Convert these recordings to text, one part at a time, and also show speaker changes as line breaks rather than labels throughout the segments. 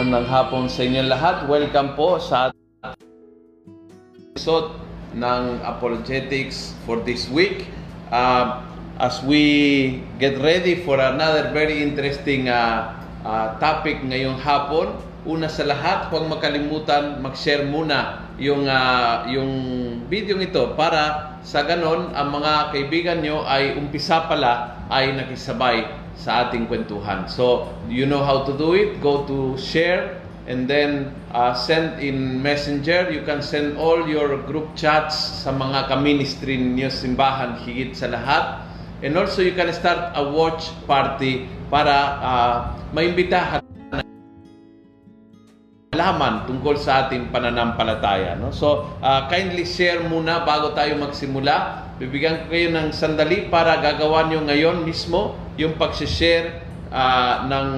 Magandang hapon sa inyo lahat. Welcome po sa episode ng Apologetics for this week. Uh, as we get ready for another very interesting uh, uh, topic ngayong hapon, una sa lahat, huwag makalimutan mag-share muna yung uh, yung video ito para sa ganon ang mga kaibigan nyo ay umpisa pala ay nakisabay sa ating kwentuhan. So, you know how to do it. Go to share and then uh, send in messenger. You can send all your group chats sa mga ka-ministry ninyo simbahan higit sa lahat. And also, you can start a watch party para uh, maimbitahan malaman tungkol sa ating pananampalataya. No? So, uh, kindly share muna bago tayo magsimula. Bibigyan ko kayo ng sandali para gagawa nyo ngayon mismo yung pag-share uh, ng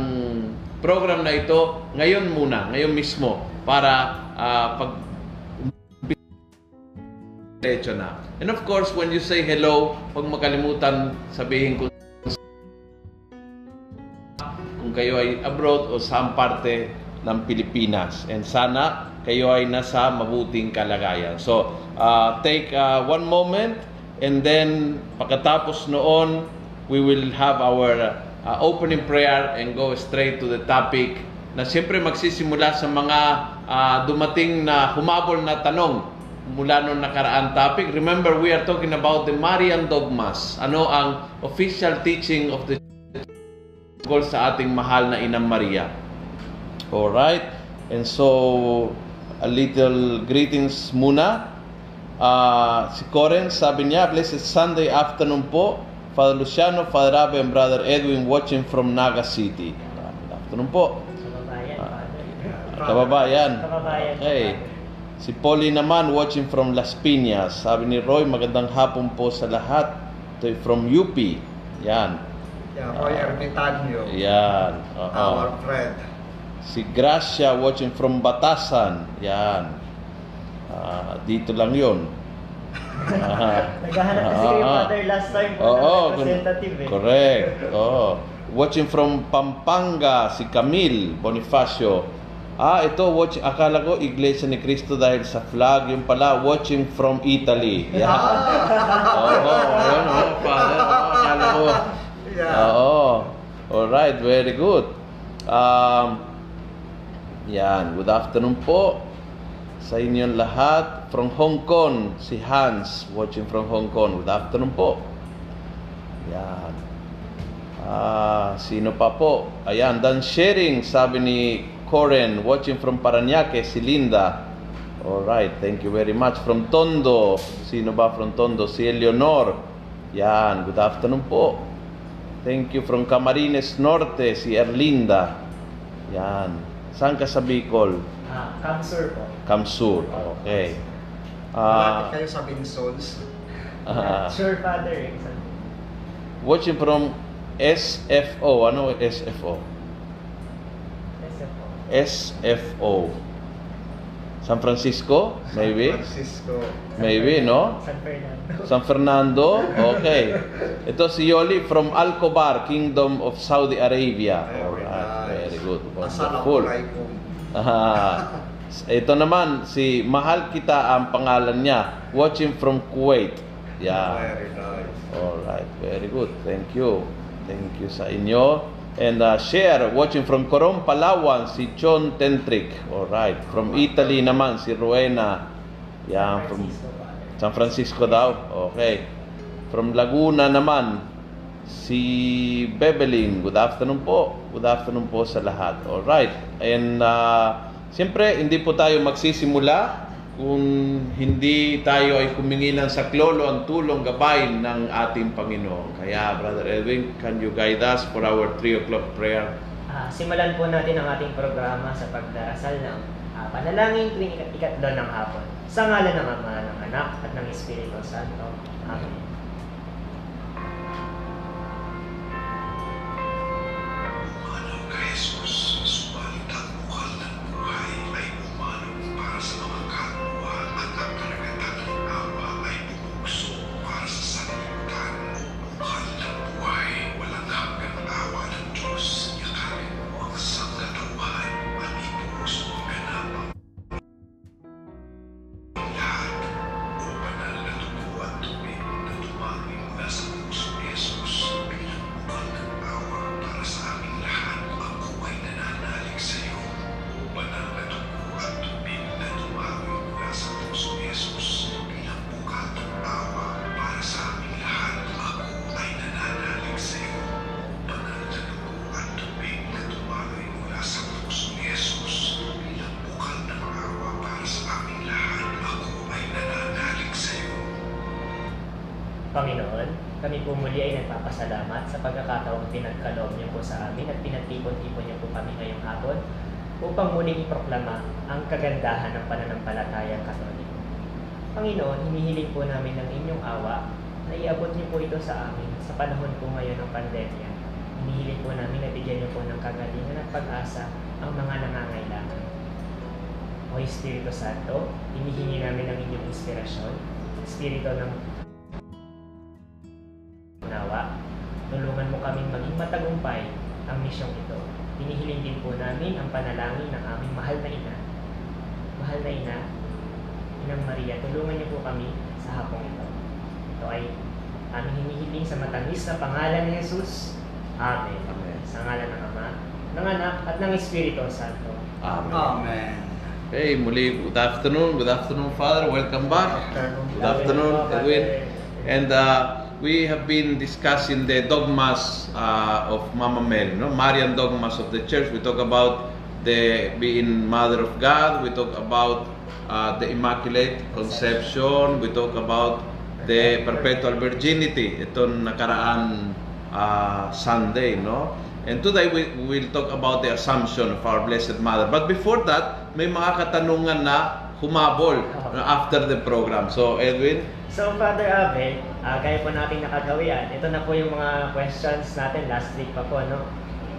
program na ito ngayon muna, ngayon mismo para uh, pag diretso na. And of course, when you say hello, huwag makalimutan sabihin kung kung kayo ay abroad o saan parte ng Pilipinas. And sana kayo ay nasa mabuting kalagayan. So, uh, take uh, one moment and then pagkatapos noon, we will have our uh, opening prayer and go straight to the topic na siyempre magsisimula sa mga uh, dumating na humabol na tanong mula nung nakaraan topic. Remember, we are talking about the Marian dogmas. Ano ang official teaching of the tungkol sa ating mahal na Inang Maria. Alright? And so, a little greetings muna. Uh, si Coren, sabi niya, Blessed Sunday afternoon po. Father Luciano, Father Abe, and Brother Edwin watching from Naga City. Good afternoon po.
Kababayan.
Kababayan. Okay. Si Polly naman watching from Las Piñas. Sabi ni Roy, magandang hapon po sa lahat. Ito from UP. Yan.
Yeah, Roy Ermitanio.
Yan. Oo.
Our friend.
Si Gracia watching from Batasan. Yan. Ah, dito lang yon.
Naghahanap kasi kayo,
Ah.
Father, last time po
Oo,
ng representative eh.
correct. Oo. Watching from Pampanga, si Camille Bonifacio. Ah, ito, watch, akala ko Iglesia ni Cristo dahil sa flag. Yung pala, watching from Italy. Yan. Oo, ayun, oh, Father. Oo, akala ko.
Yeah.
Oo. Alright, very good. Um, yan, good afternoon po sa inyong lahat. From Hong Kong, si Hans, watching from Hong Kong. Good afternoon po. Yan. Ah, sino pa po? Ayan, done sharing, sabi ni Coren, watching from Paranaque, si Linda. Alright, thank you very much. From Tondo, sino ba from Tondo? Si Eleonor. Yan, good afternoon po. Thank you from Camarines Norte, si Erlinda. Yan. Saan ka sa Bicol?
Ah, Kamsur po.
Kamsur. Okay.
Malapit
Ah,
kayo sa Binsons.
ah,
sure, Father. isa-
watching from SFO. Ano SFO?
Po.
SFO. San Francisco? Maybe?
San Francisco.
Maybe, no?
San Fernando.
San Fernando? Okay. Ito si Yoli from Alcobar, Kingdom of Saudi Arabia.
Very
Alright,
nice.
very good.
Assalamualaikum.
Ah, ito naman, si Mahal Kita ang pangalan niya. Watching from Kuwait. Yeah.
Very nice.
Alright, very good. Thank you. Thank you sa inyo. And uh, share, watching from Coron, Palawan, si John Tentric. Alright. From Italy naman, si Rowena. Yan, from. San Francisco daw. Okay. From Laguna naman, si Bebelin. Good afternoon po. Good afternoon po sa lahat. Alright. And uh, siyempre, hindi po tayo magsisimula kung hindi tayo ay humingi ng saklolo ang tulong gabay ng ating Panginoon. Kaya, Brother Edwin, can you guide us for our 3 o'clock prayer?
Ah, simulan po natin ang ating programa sa pagdarasal ng ah, panalangin tuwing ikat- ikatlo ng hapon. Sa ngalan ng Ama, ng Anak, at ng Espiritu Santo. Amen. Kami ngayong hapon upang muling iproklama ang kagandahan ng pananampalatayang katoliko. Panginoon, hinihiling po namin ng inyong awa na iabot niyo po ito sa amin sa panahon po ngayon ng pandemya. Hinihiling po namin na bigyan niyo po ng kagalingan at pag-asa ang mga nangangailangan. O Espiritu Santo, hinihingi namin ang inyong inspirasyon, Espiritu ng Nawa, tulungan mo kaming maging matagumpay ang misyong ito. Hinihiling din po namin ang panalangin ng aming mahal na ina. Mahal na ina, Inang Maria, tulungan niyo po kami sa hapong ito. Ito ay aming hinihiling sa matamis na pangalan ni Jesus. Amen.
Amen.
Sa ngalan ng Ama, ng Anak, at ng Espiritu Santo.
Amen.
Amen.
Okay, muli, good afternoon. Good afternoon, Father. Welcome back. Good afternoon, Edwin. And uh, we have been discussing the dogmas uh, of Mama Mary, no? Marian dogmas of the church. We talk about the being Mother of God. We talk about uh, the Immaculate Conception. We talk about the Perpetual Virginity. Itong nakaraan uh, Sunday, no? And today we will talk about the Assumption of our Blessed Mother. But before that, may mga katanungan na humabol after the program. So, Edwin,
So, Father Abel, ah, gaya po natin nakagawian, ito na po yung mga questions natin last week pa po, no?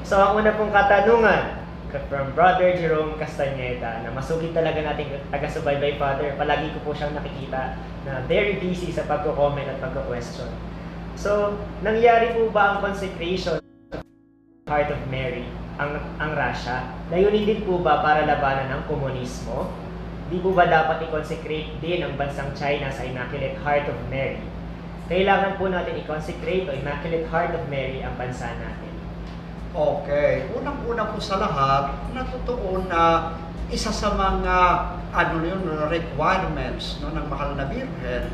So, ang una pong katanungan from Brother Jerome Castaneda na masugid talaga nating taga-subaybay Father. Palagi ko po siyang nakikita na very busy sa pagko-comment at pagko-question. So, nangyari po ba ang consecration of Heart of Mary ang ang Russia? Layunin din po ba para labanan ang komunismo? Di po ba dapat i-consecrate din ang bansang China sa Immaculate Heart of Mary? Kailangan po natin i-consecrate o Immaculate Heart of Mary ang bansa natin.
Okay. Unang-una po sa lahat, natutuon na isa sa mga ano yun, requirements no, ng mahal na Birhen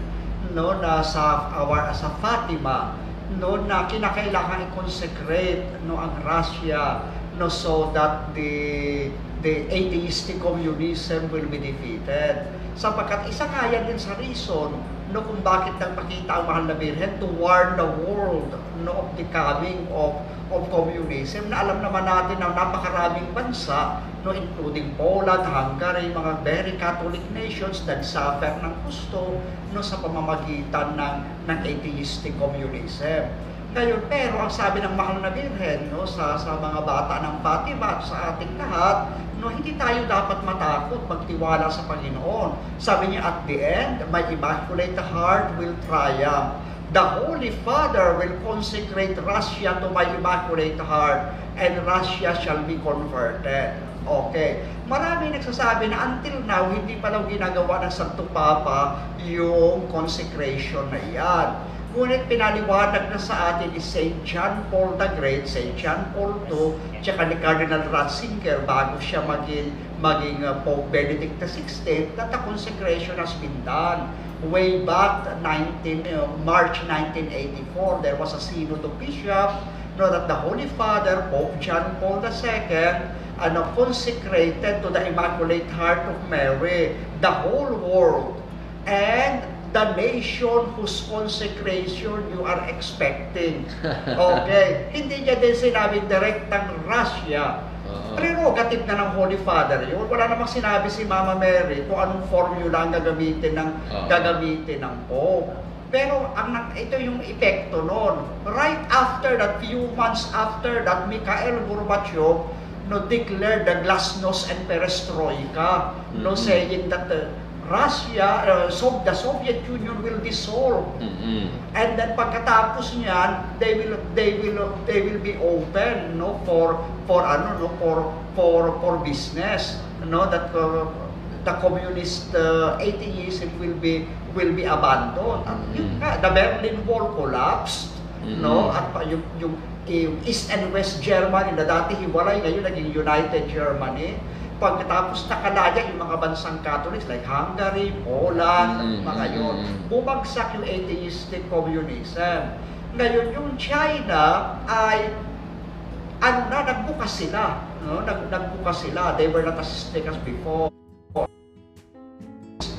no, na sa our, sa Fatima no, na kinakailangan i-consecrate no, ang Russia no, so that the the atheistic communism will be defeated. sapagkat isa kaya din sa reason no kung bakit nagpakita ang mahal na Birhen to warn the world no of the coming of of communism na alam naman natin na napakaraming bansa no including Poland, Hungary, mga very Catholic nations nagsuffer ng gusto no sa pamamagitan ng ng atheistic communism. Ngayon, pero ang sabi ng mahal na Birhen no, sa, sa mga bata ng Fatima at sa ating lahat, no, hindi tayo dapat matakot magtiwala sa Panginoon. Sabi niya at the end, my immaculate heart will triumph. The Holy Father will consecrate Russia to my immaculate heart and Russia shall be converted. Okay. Marami nagsasabi na until now, hindi pa daw ginagawa ng Santo Papa yung consecration na iyan. Ngunit pinaliwanag na sa atin ni St. John Paul the Great, St. John Paul II, tsaka ni Cardinal Ratzinger bago siya maging, maging uh, Pope Benedict XVI, that the consecration has been done. Way back 19, uh, March 1984, there was a synod of bishops know that the Holy Father, Pope John Paul II, ano, consecrated to the Immaculate Heart of Mary, the whole world, and the nation whose consecration you are expecting. Okay? Hindi niya din sinabing direktang Russia.
Oo.
Prerogative na ng Holy Father yun. Wala namang sinabi si Mama Mary kung anong formula ang gagamitin ng gagamitin ng Pope. Pero ang ito yung epekto noon. Right after that, few months after that, Mikhail Gorbachev no declared the glasnost and perestroika, no
Mhm.
saying that uh, Russia, uh, so the Soviet Union will dissolve.
Mm-mm.
And then pagkatapos niyan, they will they will they will be open no for for ano no for for for business no that uh, the communist uh, atheism will be will be abandoned. At yun
Mhm.
nga, the Berlin Wall collapsed no
Mhm.
at pa- yung, yung yung East and West Germany na dati hiwalay ngayon naging United Germany pagkatapos nakalaya yung mga bansang Catholics like Hungary, Poland,
Mhm.
mga yun
Mhm.
bumagsak yung atheistic communism. Ngayon, yung China ay, ano na, nagbukas sila. No? Nag, nagbukas sila. They were not as strict as before.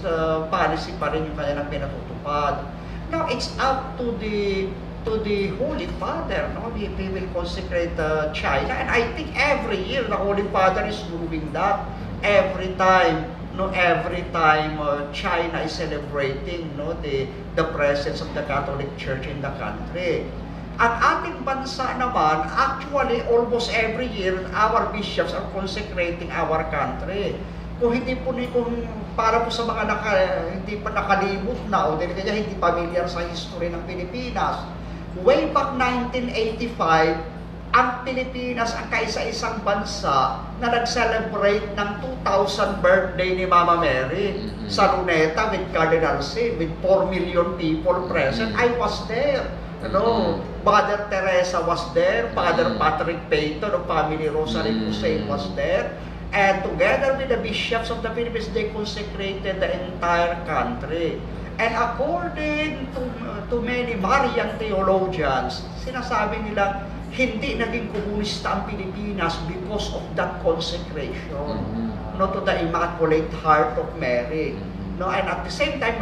Uh, policy pa rin yung kanilang pinatutupad. Now, it's up to the to the Holy Father. No? He, he will consecrate uh, China. And I think every year, the Holy Father is doing that. Every time no every time uh, China is celebrating no the the presence of the Catholic Church in the country. At ating bansa naman, actually almost every year our bishops are consecrating our country. Kung hindi po ni kung para po sa mga naka, hindi pa nakalimot na o dahil kaya hindi familiar sa history ng Pilipinas. Way back 1985, ang Pilipinas ang kaisa-isang bansa na nag-celebrate ng 2000 birthday ni Mama Mary
Mhm.
sa Luneta with Cardinal Sin, with 4 million people present.
Mhm.
I was there. Ano,
Mhm.
Mother Teresa was there, Father
Mhm.
Patrick Peyton of Family Rosary
Mhm.
Crusade was there, and together with the bishops of the Philippines, they consecrated the entire country. And according to, to many Marian theologians, sinasabi nila, hindi naging komunista ang Pilipinas because of that consecration
Mhm.
no, to the Immaculate Heart of Mary.
Mhm.
No, and at the same time,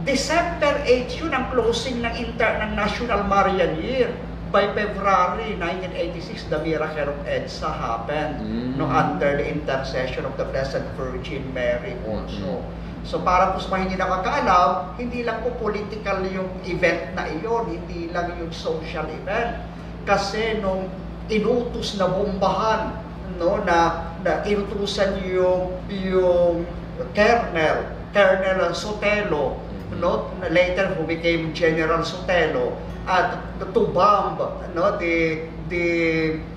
December 8 yun ang closing ng, inter, ng National Marian Year. By February 1986, the miracle of EDSA happened
Mm.
no, under the intercession of the Blessed Virgin Mary also.
Mhm.
So para po sa mga hindi nakakaalam, hindi lang po political yung event na iyon, hindi lang yung social event. Kasi nung inutos na bombahan, no, na, na inutusan yung, yung Colonel, Colonel Sotelo, no, later who became General Sotelo, at to bomb no, the, the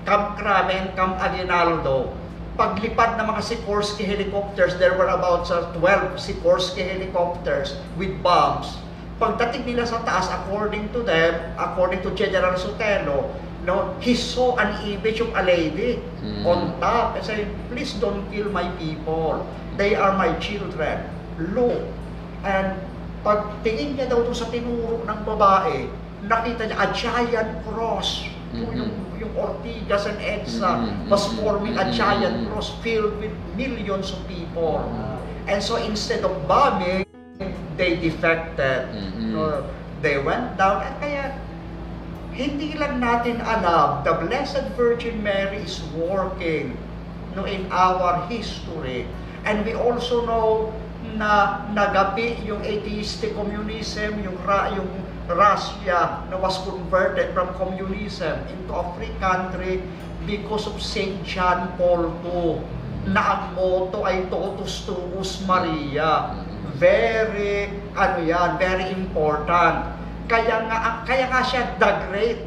Camp Crame and Camp Aguinaldo, paglipad ng mga Sikorsky helicopters, there were about uh, 12 Sikorsky helicopters with bombs. Pagdating nila sa taas, according to them, according to General Sotelo, no, he saw an image of a lady
Mm.
on top and said, please don't kill my people. They are my children. Look. And pagtingin niya daw doon sa tinuro ng babae, nakita niya a giant cross. Yung-
Mhm.
Yung, yung Ortigas and EDSA was forming a
Mhm.
giant cross filled with millions of people. And so instead of bombing, they defected. No, they went down. At kaya, hindi lang natin alam, the Blessed Virgin Mary is working no, in our history. And we also know na nagapi yung atheistic communism, yung, ra, yung Russia na was converted from communism into a free country because of St. John Paul II na ang motto ay Totus Tuus Maria. Very, ano yan, very important. Kaya nga, kaya nga siya the Great.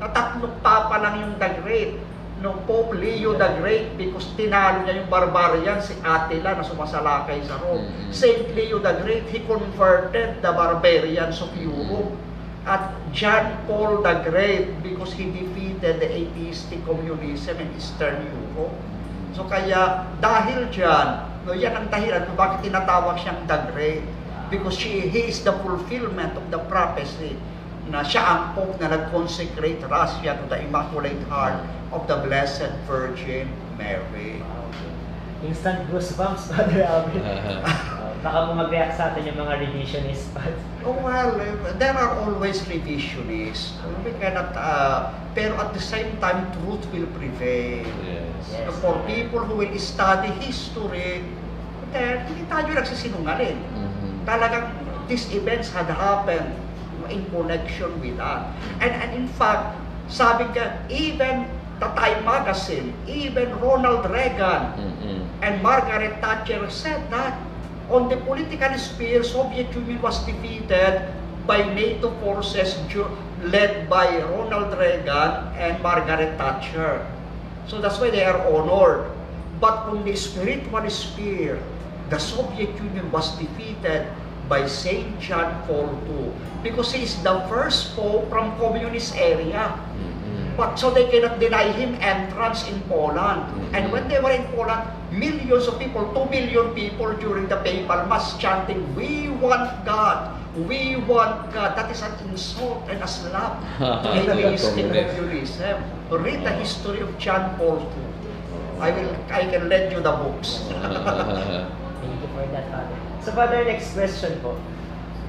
Tatlong papa lang yung the Great. No, Pope Leo the Great because tinalo niya yung barbarian si Attila na sumasalakay sa Rome.
Mhm.
Saint Leo the Great, he converted the barbarians of Europe. At John Paul the Great because he defeated the atheistic communism in Eastern Europe. So kaya dahil dyan, no, yan ang dahilan kung bakit tinatawag siyang the Great. Because she, he is the fulfillment of the prophecy na siya ang Pope na nag-consecrate Russia to the Immaculate Heart of the Blessed Virgin Mary.
Wow. Instant goosebumps, Father Alvin. Uh, baka po mag-react sa atin yung mga revisionist pa.
Oh, well, there are always revisionists. We cannot, uh, pero at the same time, truth will prevail.
Yes.
Yes.
For people who will study history, then, hindi tayo nagsisinungaling.
Mhm.
Talagang these events had happened in connection with that. And, and in fact, sabi ka, even the Time Magazine, even Ronald Reagan,
Mhm.
and Margaret Thatcher said that on the political sphere, Soviet Union was defeated by NATO forces led by Ronald Reagan and Margaret Thatcher. So that's why they are honored. But on the spiritual sphere, the Soviet Union was defeated by Saint John Paul II because he is the first pope from communist area. But so they cannot deny him entrance in Poland. And when they were in Poland, millions of people, 2 million people during the papal mass chanting, We want God! We want God! That is an insult and a slap to atheistic communism. Read the history of John Paul II. I will I can lend you the books.
Thank you for that, Father. So, Father, next question po.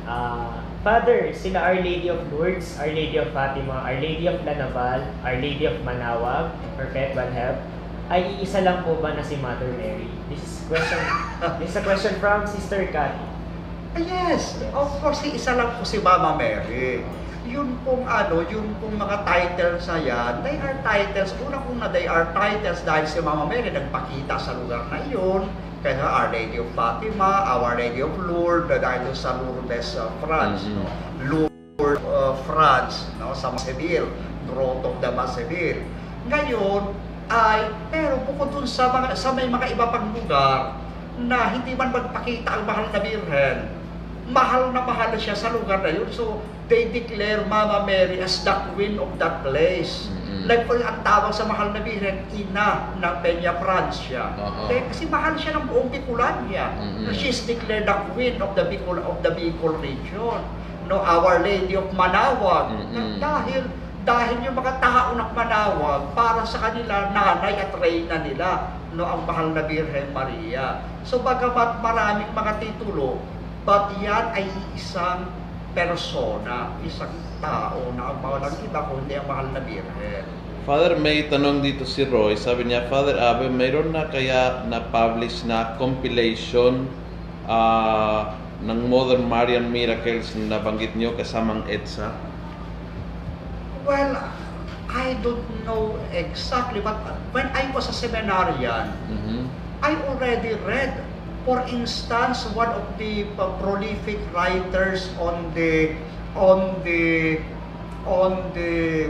Ah, Father, sila Our Lady of Lourdes, Our Lady of Fatima, Our Lady of Lanaval, Our Lady of Manawag, Perpetual Help, ay iisa lang po ba na si Mother Mary? This is question, this is a question from Sister Cathy.
Ah, Yes, of course, isa lang po si Mama Mary. Yun pong ano, yun pong mga titles na yan, they are titles, unang-una they are titles dahil si Mama Mary nagpakita sa lugar na yun. Kaya Our Lady of Fatima, Our Lady of Lourdes, dahil sa Lourdes, uh, France.
Mhm.
No? Lourdes, uh, France, no? sa Maseville, Grot of the Maseville. Ngayon, ay, pero bukod dun sa, mga, sa may mga iba pang lugar, na hindi man magpakita ang mahal na Birhen, mahal na mahal siya sa lugar na yun. So, they declare Mama Mary as the queen of that place.
Mhm.
Like po, ang tawag sa mahal na Birhen, ina ng Peña Francia.
Oo.
Eh, kasi mahal siya ng buong Bicolania.
Mhm.
She's declared the queen of the Bicol of the Bicol region. No, Our Lady of Manawag.
Mhm.
Dahil dahil yung mga tao ng Manawag para sa kanila nanay at reyna nila no ang mahal na Birhen Maria. So bagamat maraming mga titulo, but yan ay isang persona, isang tao na ang mga iba kundi ang mahal na Birhen.
Father, may tanong dito si Roy. Sabi niya, Father Abe, mayroon na kaya na-publish na compilation ah, ng Modern Marian Miracles na nabanggit niyo kasamang EDSA?
Well, I don't know exactly, but when I was a seminarian,
Mhm.
I already read, for instance, one of the prolific writers on the on the on the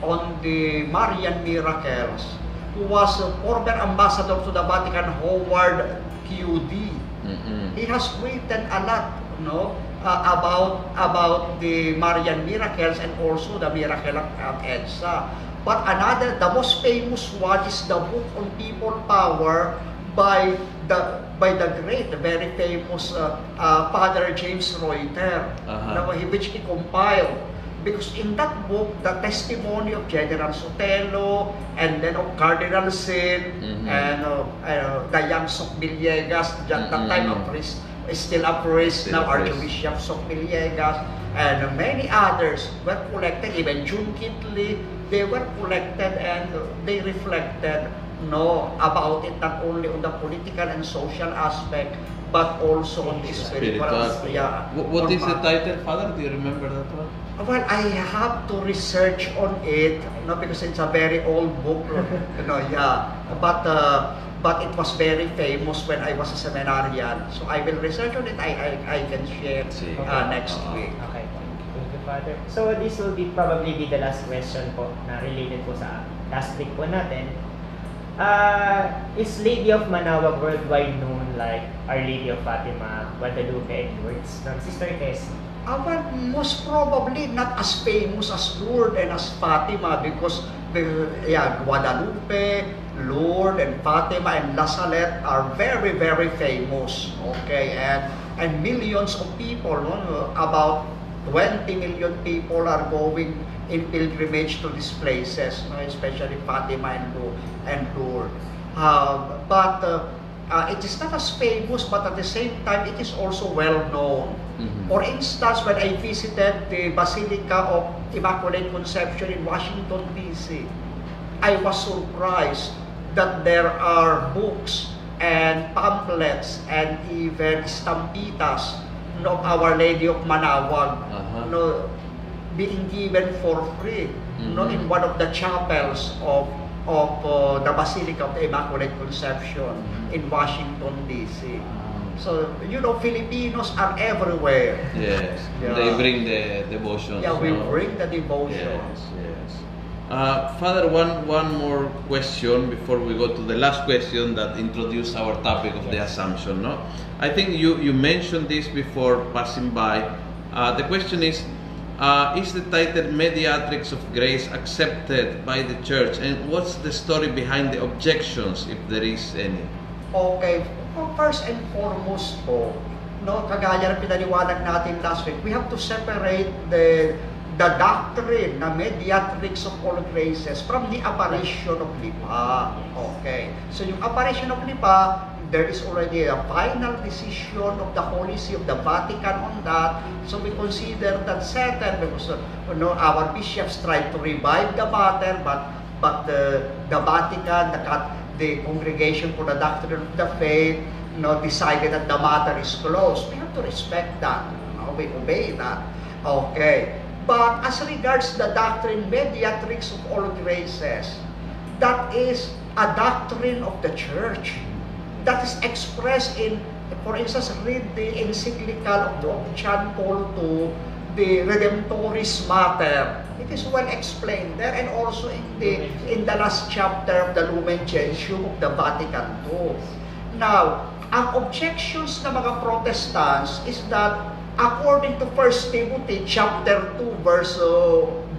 on the Marian miracles, who was a former ambassador to the Vatican, Howard QD.
Mhm.
He has written a lot, no, uh, about about the Marian miracles and also the miracle of Edsa. But another, the most famous one is the book on people power by the by the great, the very famous uh, uh, Father James Reuter,
Aha.
na- which he compiled. Because in that book, the testimony of General Sotelo and then of Cardinal Sin,
Mhm.
and uh, uh, the young Sok Villegas, at that
Mhm.
time a priest, still a priest,
Still
now. Archbishop Sok Villegas, and many others were collected, even June Kitley, they were collected and they reflected no about it not only on the political and social aspect but also on the spiritual.
Spiritual.
Yeah.
What is the title, Father? Do you remember that one?
Well, I have to research on it, no, because it's a very old book, you know, yeah. But uh, but it was very famous when I was a seminarian. So I will research on it. I I, I can share uh, next
Uh-huh.
week.
Okay. Thank you, Father. So this will be probably be the last question po na related po sa last week po natin. Uh, is Lady of Manawag worldwide known like Our Lady of Fatima, Guadalupe, and Lourdes? No, Sister Tessie.
Uh, well, most probably not as famous as Lourdes and as Fatima because the, yeah, Guadalupe, Lourdes and Fatima and La Salette are very, very famous. Okay, and and millions of people, no, about 20 million people are going in pilgrimage to these places, no, especially Fatima and, Lou- and Lourdes. Uh, but uh, uh, it is not as famous, but at the same time, it is also well known.
Mhm.
For instance, when I visited the Basilica of Immaculate Conception in Washington, D.C., I was surprised that there are books and pamphlets and even stampitas of Our Lady of Manawag no, being given for free no,
Mhm.
in one of the chapels of of uh, the Basilica of the Immaculate Conception
Mhm.
in Washington, D.C. So, you know, Filipinos are everywhere.
Yes.
Yeah.
They bring the devotions.
Yeah, we
no?
bring the devotion.
Yes, yes. Uh, Father, one, one more question before we go to the last question that introduced our topic of the Assumption. No? I think you, you mentioned this before passing by. Uh, the question is uh, Is the title Mediatrix of Grace accepted by the Church? And what's the story behind the objections, if there is any?
Okay, well, first and foremost po, no, kagaya ng pinaliwanag natin last week, we have to separate the the doctrine na mediatrix of all graces from the apparition of Lipa. Okay. So yung apparition of Lipa, there is already a final decision of the Holy See of the Vatican on that. So we consider that certain because you know, our bishops tried to revive the matter, but but the the Vatican, the the Congregation for the Doctrine of the Faith, you know, decided that the matter is closed. We have to respect that. You know, we obey that. Okay. But as regards the doctrine mediatrix of all graces, that is a doctrine of the church that is expressed in, for instance, read the encyclical of of John Paul II, the Redemptoris Mater. It is well explained there and also in the in the last chapter of the Lumen Gentium of the Vatican II. Now, ang objections ng mga Protestants is that according to 1 Timothy chapter 2 verse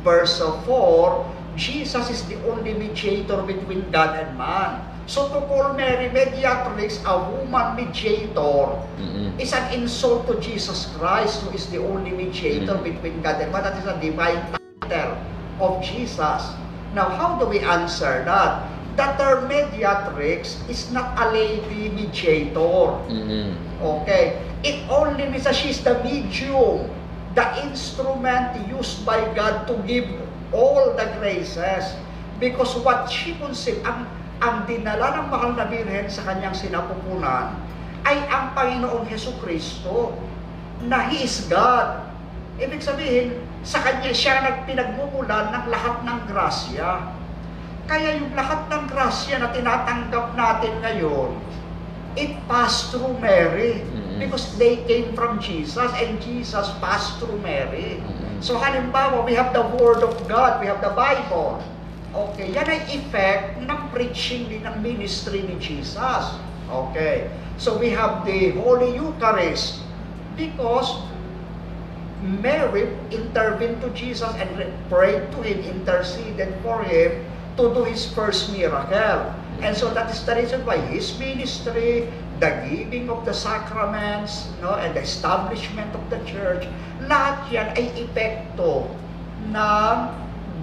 verse uh, 4, Jesus is the only mediator between God and man. So to call Mary mediatrix, a woman mediator,
Mm-mm.
is an insult to Jesus Christ who is the only mediator
Mhm.
between God and man. That is a divine title of Jesus. Now, how do we answer that? The term mediatrix is not a lady mediator.
Mm-mm.
Okay? It only means that she's the medium, the instrument used by God to give all the graces. Because what she conceived, ang, ang dinala ng mahal na birhen sa kanyang sinapupunan ay ang Panginoong Heso Kristo na He is God. Ibig sabihin, sa kanya siya nagpinagmumulan ng lahat ng grasya. Kaya yung lahat ng grasya na tinatanggap natin ngayon, it passed through Mary.
Mhm.
Because they came from Jesus and Jesus passed through Mary.
Mhm.
So halimbawa, we have the Word of God, we have the Bible. Okay, yan ay effect ng preaching din ng ministry ni Jesus. Okay, so we have the Holy Eucharist because Mary intervened to Jesus and prayed to Him, interceded for Him to do His first miracle. And so that is the reason why His ministry, the giving of the sacraments, no, and the establishment of the church, lahat yan ay epekto ng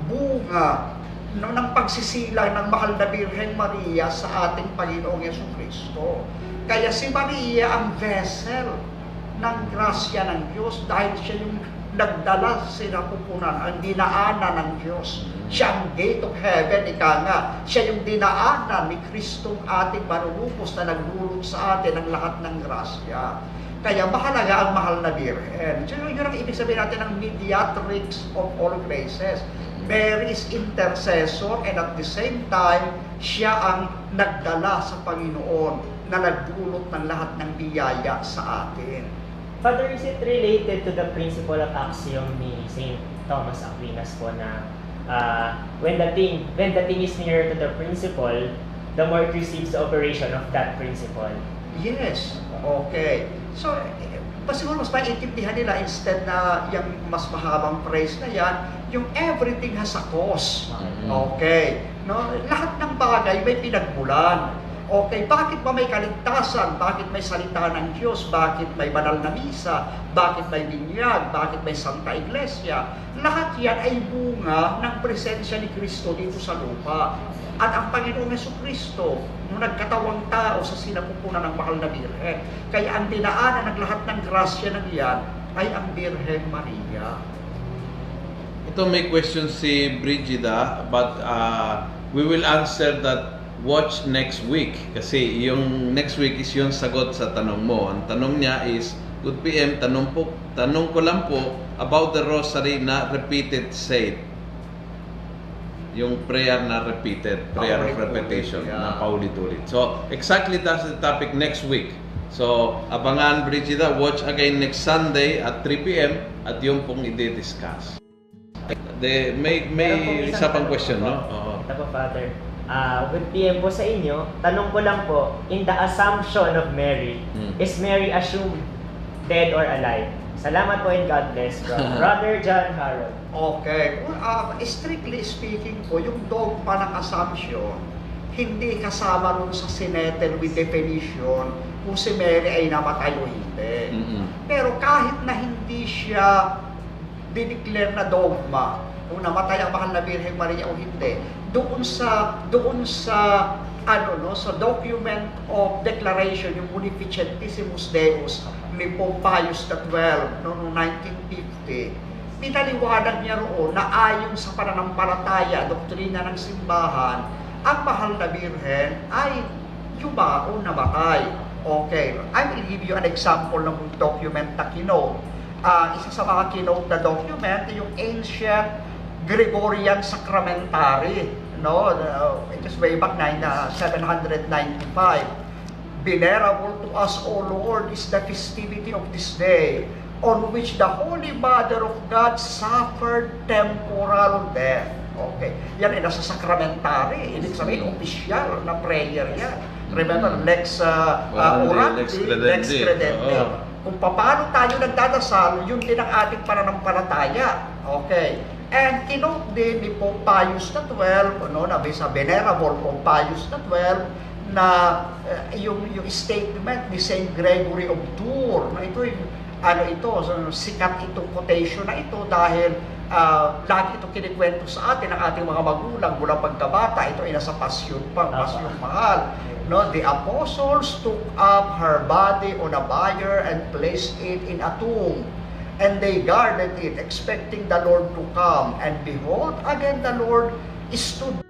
bunga ng pagsisilang ng mahal na Birheng Maria sa ating Panginoong Yeso Kristo. Kaya si Maria ang vessel ng grasya ng Diyos dahil siya yung nagdala sa sinapupunan, ang dinaanan ng Diyos. Siya ang gate of heaven, ika nga. Siya yung dinaanan ni Kristong ating manunupos na nagdulot sa atin ang lahat ng grasya. Kaya mahalaga ang mahal na Birhen. So yun ang ibig sabihin natin ng mediatrix of all graces. Mary is intercessor and at the same time, siya ang nagdala sa Panginoon na nagdulot ng lahat ng biyaya sa atin.
Father, is it related to the principle of axiom ni St. Thomas Aquinas po na uh, when the thing when the thing is nearer to the principle, the more it receives the operation of that principle.
Yes. Okay. So, mas siguro mas maiintindihan nila instead na yung mas mahabang phrase na yan, yung everything has a cause.
Mhm.
Okay. No? Lahat ng bagay may pinagmulan. Okay, bakit ba may kaligtasan? Bakit may salita ng Diyos? Bakit may banal na misa? Bakit may binyag? Bakit may Santa Iglesia? Lahat yan ay bunga ng presensya ni Kristo dito sa lupa. At ang Panginoong Yeso Kristo, nung nagkatawang tao sa sinapupunan ng mahal na Birhen. Kaya ang dinaanan ng lahat ng grasya ng iyan ay ang Birhen Maria.
Ito may question si Brigida but uh, we will answer that watch next week kasi yung next week is yung sagot sa tanong mo. Ang tanong niya is Good PM, tanong po, tanong ko lang po about the rosary na repeated said. Yung prayer na repeated, prayer of repetition
yeah.
na paulit-ulit. So, exactly that's the topic next week. So, abangan Brigida, watch again next Sunday at 3 p.m. at yung pong i-discuss. De, may may
isang
isa pang question,
po.
no? Oo.
Ito po, Father. Ah, with PM po sa inyo, tanong ko lang po, in the assumption of Mary,
Hmm.
is Mary assumed dead or alive? Salamat po and God bless from Brother John Harold.
Okay. Uh, strictly speaking po, yung dogma ng assumption, hindi kasama rin sa sinettle with definition kung si Mary ay namatay o hindi.
Mm-mm.
Pero kahit na hindi siya dineclare na dogma, kung namatay ang mahal na Birheng Maria o hindi, doon sa doon sa ano no sa document of declaration yung Munificentissimus Deus ni Pope Pius XII no, noong 1950 pinaliwanag niya roon na ayon sa pananampalataya doktrina ng simbahan ang mahal na birhen ay yumao namatay. Okay I will give you an example ng document na kinote. Ah, isa sa mga kinote na document yung ancient Gregorian Sacramentary no? Uh, it is way back nine, uh, 795 Venerable to us, O Lord, is the festivity of this day, on which the Holy Mother of God suffered temporal death. Okay. Yan ay nasa sacramentary. Ibig sabihin, official na prayer yan. Remember, lex uh, uh,
orandi, lex credendi. Oo.
Kung paano tayo nagdadasal, yun din ang ating pananampalataya. Okay. And kinote din ni Pope Pius XII, no, na sa Venerable Pope Pius XII, na eh, yung yung statement ni Saint Gregory of Tours na ito yung ano ito so, sikat itong quotation na ito dahil ah, lagi ito kinikwento sa atin ng ating mga magulang mula pagkabata. Ito ay nasa pasyon pang
Tama.
pasyon mahal no? The apostles took up her body on a bier and placed it in a tomb and they guarded it expecting the Lord to come. And behold again the Lord stood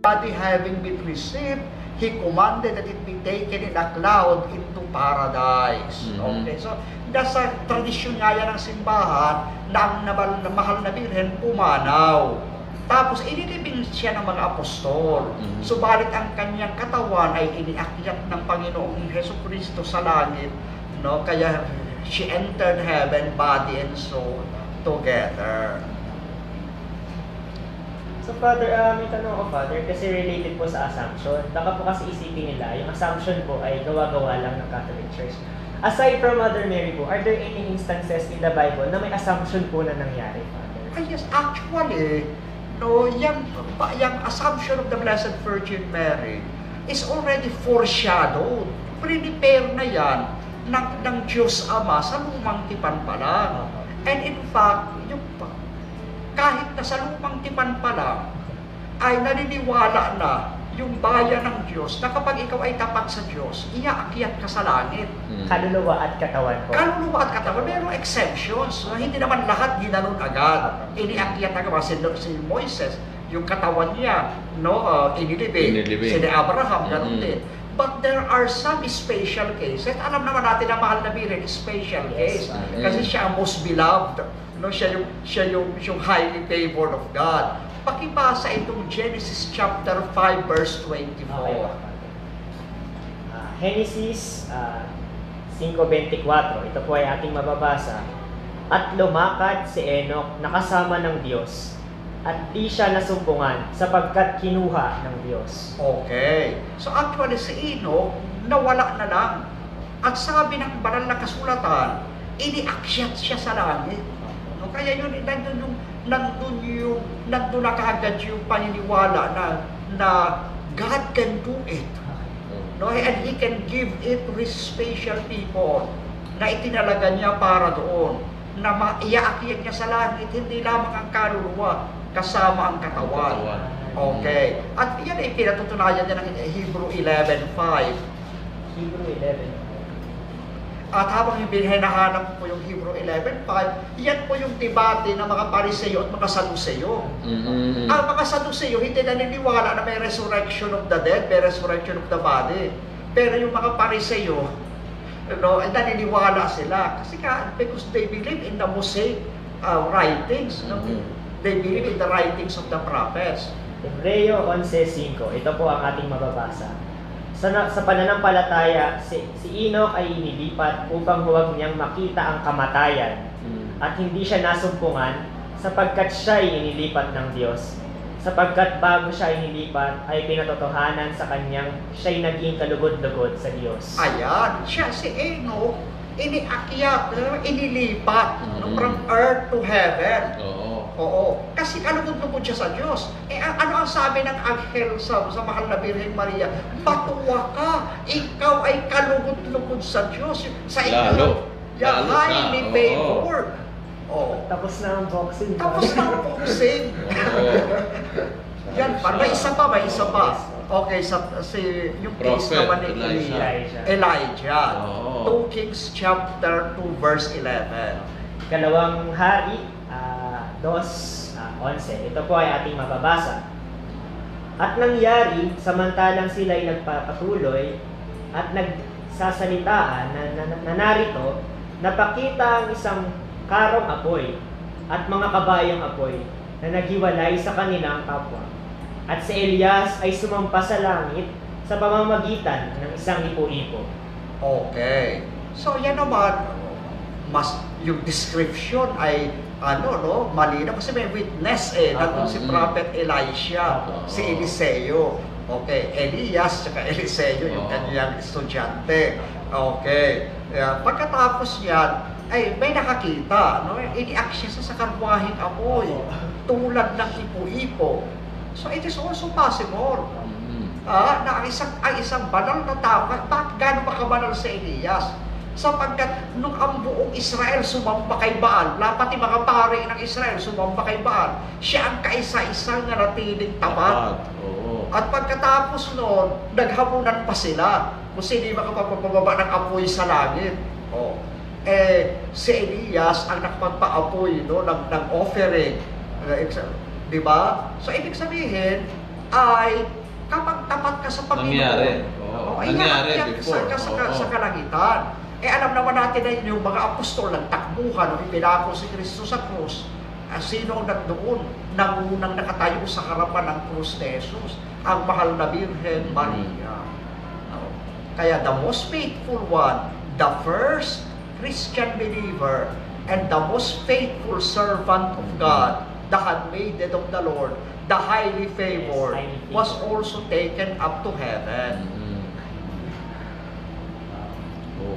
body having been received, he commanded that it be taken in a cloud into paradise.
Mhm.
Okay, so nasa tradisyon nga yan ng simbahan na ang nabal, na mahal na birhen pumanaw. Tapos inilibing siya ng mga apostol.
Mhm.
Subalit ang kanyang katawan ay iniakyat ng Panginoong Heso Kristo sa langit. No? Kaya she entered heaven, body and soul together.
So Father, uh, may tanong ako Father, kasi related po sa assumption. Baka po kasi isipin nila, yung assumption po ay gawa-gawa lang ng Catholic Church. Aside from Mother Mary po, are there any instances in the Bible na may assumption po na nangyari, Father?
Ah, yes, actually, no, yung, yung assumption of the Blessed Virgin Mary is already foreshadowed. Prepare na yan ng, ng Diyos Ama sa lumang tipan pa lang. And in fact, yung kahit na sa lumang tipan pa lang, ay naniniwala na yung bayan ng Diyos na kapag ikaw ay tapat sa Diyos, iaakyat ka sa langit.
Mm.
Kaluluwa at katawan po.
Kaluluwa at katawan, merong exemptions. No? Hindi naman lahat ginanon agad. Iniakyat agad. Si, si Moises, yung katawan niya, no, uh, inilibing.
Inilibing.
Si ni Abraham, ganun
Mm.
din. But there are some special cases. Alam naman natin na mahal na birin, special
Yes,
case.
Father.
Kasi siya ang most beloved. No, siya yung siya yung, yung highly favored of God. Pakibasa itong Genesis chapter 5 verse 24.
Okay. Ah, Genesis ah, 5.24, ito po ay ating mababasa. At lumakad si Enoch nakasama ng Diyos, at di siya nasumpungan sapagkat kinuha ng Diyos.
Okay. So actually si Enoch, nawala na lang. At sabi ng banal na kasulatan, iniakyat siya sa langit. Kaya yun, nandun yung, nandun yung, nandun na kaagad yung paniniwala na, na God can do it. No, and He can give it to His special people na itinalaga niya para doon na maiaakyat niya sa langit, hindi lamang ang kaluluwa, kasama ang katawan. Okay. At yan ay pinatutunayan niya ng Hebrew 11.5.
Hebrew 11.
At habang hinahanap po yung Hebrew 11.5, yan po yung debate ng mga Pariseo at mga Saduceo.
Mm-mm.
Ang mga Saduceo hindi naniniwala na may resurrection of the dead, may resurrection of the body. Pero yung mga Pariseo, no, naniniwala sila. Kasi ka, because they believe in the Mosaic uh, writings. No?
Mhm.
They believe in the writings of the prophets.
Hebreo 11.5, ito po ang ating mababasa. Sa, na- sa pananampalataya, si, si Enoch ay inilipat upang huwag niyang makita ang kamatayan
Mm.
at hindi siya nasumpungan sapagkat siya ay inilipat ng Diyos. Sapagkat bago siya inilipat ay pinatotohanan sa kanyang siya'y naging kalugod-lugod sa Diyos.
Ayan, siya si Enoch, iniakyat, no, inilipat
Mhm.
from earth to heaven.
Oo.
Oo. Kasi kalugod-lugod siya sa Diyos. Eh, ano ang sabi ng anghel sa, sa mahal na Birhen Maria? Matuwa ka. Ikaw ay kalugod-lugod sa Diyos. Sa ikaw.
Lalo.
Yeah,
Lalo
highly
ka.
favored. Oh.
Tapos na ang boxing.
Tapos na ang boxing. Yan pa. May isa pa, may isa pa. Okay, sa, si, yung
Prophet, case
naman ni
Elijah.
Elijah. Elijah.
Oh.
2 Kings chapter 2 verse 11.
Dalawang hari, uh, 2.11. Ah, Ito po ay ating mababasa. At nangyari, samantalang sila'y nagpapatuloy at nagsasalitaan na, na, na, na narito, napakita ang isang karong apoy at mga kabayang apoy na naghiwalay sa kanilang kapwa. At si Elias ay sumampa sa langit sa pamamagitan ng isang ipo-ipo.
Okay. So yan naman, mas yung description ay ano no, malinaw kasi may witness eh. Nandun si
Mm.
Prophet Elisha,
Oo.
si Eliseo. Okay, Elias at Eliseo yung
Oo.
kanyang estudyante. Okay. Uh, pagkatapos yan, ay may nakakita, no? Iniact siya sa karwahing apoy, tulad ng ipo-ipo. So it is also possible
Mm.
Ah, na ang isang, ang isang banal na tao, bakit gano'n ba kabanal sa Elias? Sapagkat nung ang buong Israel sumamba kay Baal, la pati mga pare ng Israel sumamba kay Baal, siya ang kaisa-isang na natiling tapat.
Oo.
At pagkatapos noon, naghamunan pa sila kung sino yung makapagpapababa ng apoy sa langit. Oh. Eh, si Elias ang nakapagpaapoy no, ng, ng offering. Eh, Di ba? So, ibig sabihin, ay kapag tapat ka sa Panginoon,
Nangyari. Oo.
ay
Nangyari before.
Ka sa, sa,
Oo.
sa kalangitan. Eh, alam naman natin na yun, yung mga apostol ng takbuhan, nung ipinako si Kristo sa krus, ah, sino ang nandoon? Nangunang nakatayo sa harapan ng krus ni Jesus, ang mahal na Birhen Maria. No? Kaya the most faithful one, the first Christian believer, and the most faithful servant of God, the handmaiden of the Lord, the highly favored, was also taken up to heaven.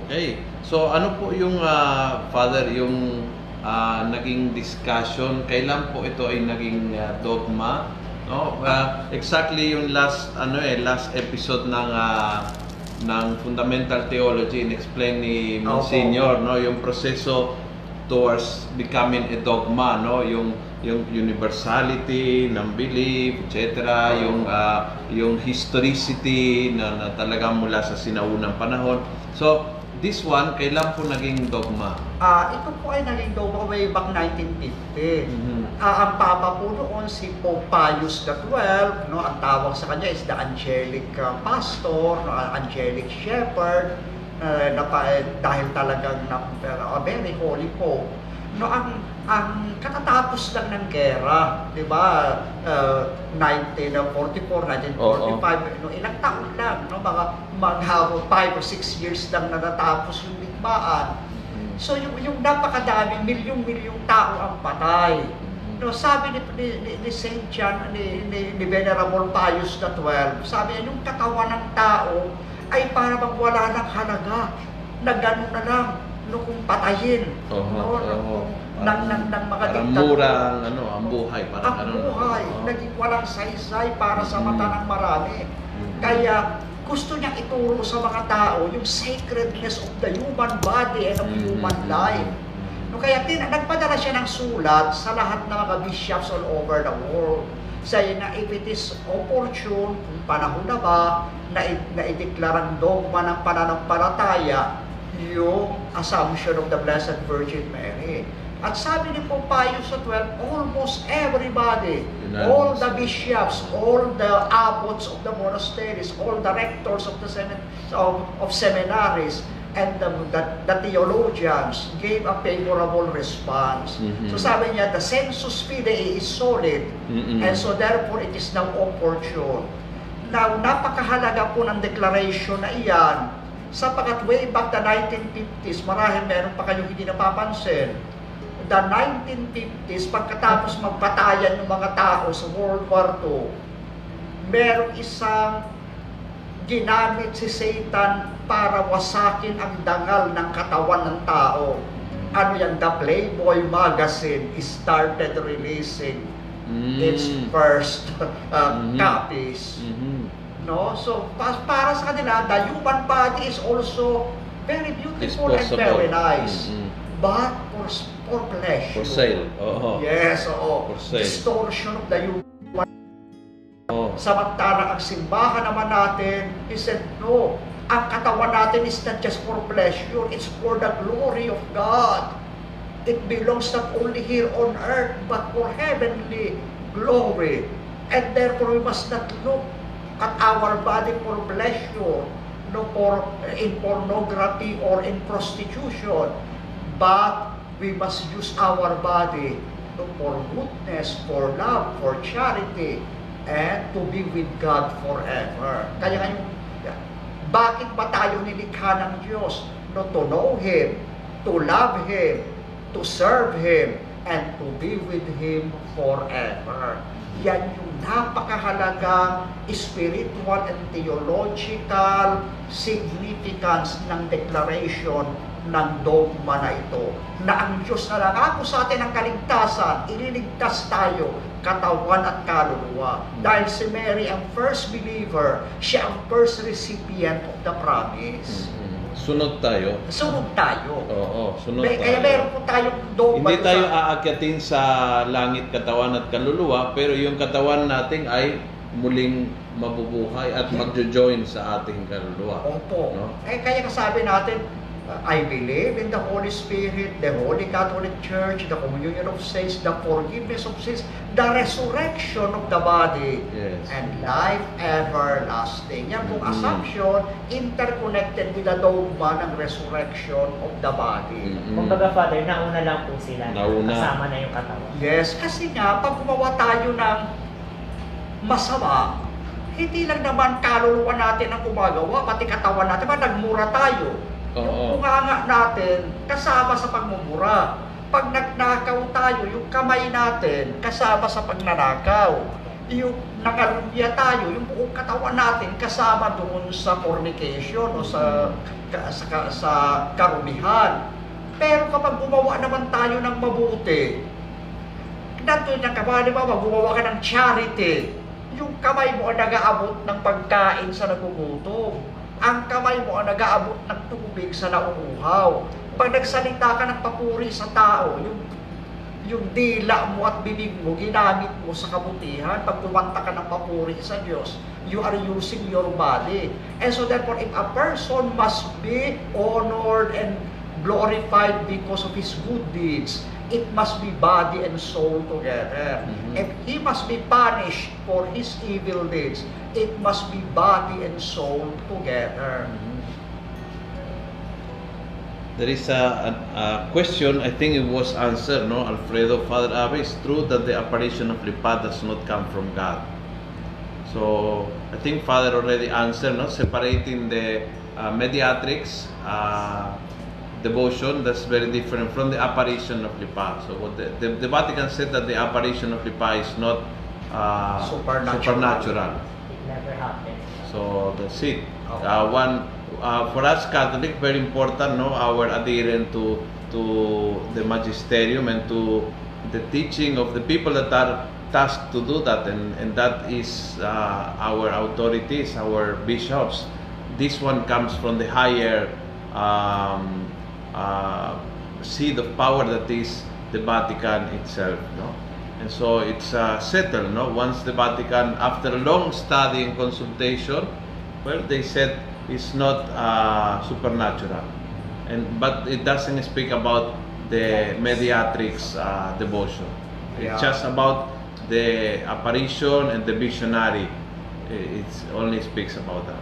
Okay. So ano po yung ah, Father yung ah, naging discussion kailan po ito ay naging ah, dogma? No? Ah, exactly yung last ano eh last episode ng ah, ng fundamental theology in-explain ni Monsignor no yung proseso towards becoming a dogma no yung yung universality ng belief, etc., yung ah, yung historicity na, na talagang mula sa sinaunang panahon. So, this one kailan po naging dogma?
Ah, ito po ay naging dogma way back 1950.
Mhm.
Ah, ang Papa po noon si Pope Pius XII, no, ang tawag sa kanya is the angelic ah, pastor, no, angelic shepherd, uh, na pa, eh, dahil talagang na, uh, very holy po. No, ang ang katatapos lang ng gera, 'di ba? Uh, 1944, 1945, no, ilang taon lang, no, mga mga 5 or 6 years lang na natapos yung digmaan. So yung, yung napakadami, milyong-milyong tao ang patay. No, sabi ni, ni, ni, ni St. John, ni, ni, ni Venerable Pius XII, sabi niya, yung katawan ng tao ay para bang wala ng halaga, na gano'n na lang, no, kung patayin.
Oo,
no, no,
oo.
Ng, ng, ng mga
Parang
diktador.
mura ang, ano, ang buhay. Parang
Ang
ano,
buhay,
oo.
naging walang saysay para sa
Mm.
mata ng marami.
Mhm.
Kaya gusto niyang ituro sa mga tao yung sacredness of the human body and of
Mhm.
human life. No, kaya tin nagpadala siya ng sulat sa lahat ng mga bishops all over the world. Saying na if it is opportune, kung panahon na ba, na, na ideklarang dogma ng pananampalataya yung assumption of the Blessed Virgin Mary. At sabi ni Pope Pius XII, almost everybody,
Unanimous.
all the bishops, all the abbots of the monasteries, all the rectors of the semin- of, of seminaries, and the, the, the theologians gave a favorable response.
Mhm.
So sabi niya, the sensus fidei is solid,
Mhm.
and so therefore it is now opportune. Now, napakahalaga po ng declaration na iyan, sapagat way back the 1950s, marahil meron pa kayong hindi napapansin, the 1950s, pagkatapos magpatayan ng mga tao sa World War II, merong isang ginamit si Satan para wasakin ang dangal ng katawan ng tao. Ano yan? The Playboy magazine started releasing
Mm.
its first uh,
Mhm.
copies.
Mhm.
No? So, pa- para sa kanila, the human body is also very beautiful and very nice.
Mhm.
But for, for pleasure.
For sale. Oo.
Yes, oo.
For sale.
Distortion of the human
Oo.
Samantalang ang simbahan naman natin, he said, no, ang katawan natin is not just for pleasure, it's for the glory of God. It belongs not only here on earth, but for heavenly glory. And therefore, we must not look at our body for pleasure, no for in pornography or in prostitution, but we must use our body for goodness, for love, for charity, and to be with God forever. Kaya ngayon, bakit ba tayo nilikha ng Diyos? No, to know Him, to love Him, to serve Him, and to be with Him forever. Yan yung napakahalagang spiritual and theological significance ng declaration ng dogma na ito. Na ang Diyos na nangako sa atin ng kaligtasan, ililigtas tayo, katawan at kaluluwa. Dahil si Mary ang first believer, siya ang first recipient of the promise.
Mhm. Sunod tayo.
Sunod tayo.
Oo, sunod
May- Kaya
tayo.
meron po tayong dogma.
Hindi tayo
sa-
aakyatin sa langit katawan at kaluluwa, pero yung katawan natin ay muling mabubuhay at magjo-join sa ating kaluluwa.
Opo.
No?
Eh, kaya kasabi natin, I believe in the Holy Spirit, the Holy Catholic Church, the communion of saints, the forgiveness of sins, the resurrection of the body,
Yes.
and life everlasting. Yan pong
Mhm.
assumption interconnected with the dogma ng resurrection of the body.
Mhm.
Kumbaga, Father, nauna lang po sila.
Nauna.
Kasama na yung katawan.
Yes, kasi nga, pag gumawa tayo ng masama, hindi lang naman kaluluwa natin ang gumagawa, pati katawan natin, ba nagmura tayo.
Oo.
Yung bunganga natin, kasama sa pagmumura. Pag nagnakaw tayo, yung kamay natin, kasama sa pagnanakaw. Yung nakalunya tayo, yung buong katawan natin, kasama doon sa fornication o sa, ka- sa, ka- sa karumihan. Pero kapag gumawa naman tayo ng mabuti, nato na kamay, di ba, gumawa ka ng charity, yung kamay mo ang nag-aabot ng pagkain sa nagugutom. Ang kamay mo ang nag-aabot ng tubig sa nauuhaw. Pag nagsalita ka ng papuri sa tao, yung yung dila mo at bibig mo, ginamit mo sa kabutihan. Pag kumanta ka ng papuri sa Diyos, you are using your body. And so therefore, if a person must be honored and glorified because of his good deeds, it must be body and soul together.
Mhm.
If he must be punished for his evil deeds, it must be body and soul together.
There is a, a, a question, I think it was answered, no, Alfredo, Father Abe, it's true that the apparition of Lipa does not come from God. So, I think Father already answered, no, separating the uh, mediatrix uh, devotion, that's very different from the apparition of Lipa. So, what the, the, the Vatican said that the apparition of Lipa is not uh,
Supernatural.
supernatural.
Never happened.
So that's it.
Okay.
Uh, one uh, for us Catholic, very important, no, our adherence to to the magisterium and to the teaching of the people that are tasked to do that, and and that is uh, our authorities, our bishops. This one comes from the higher um, uh, seat of power that is the Vatican itself, no. And so it's uh, settled, no? Once the Vatican, after a long study and consultation, well, they said it's not uh, supernatural, and but it doesn't speak about the mediatrix uh, devotion.
Yeah.
It's just about the apparition and the visionary. It only speaks about that.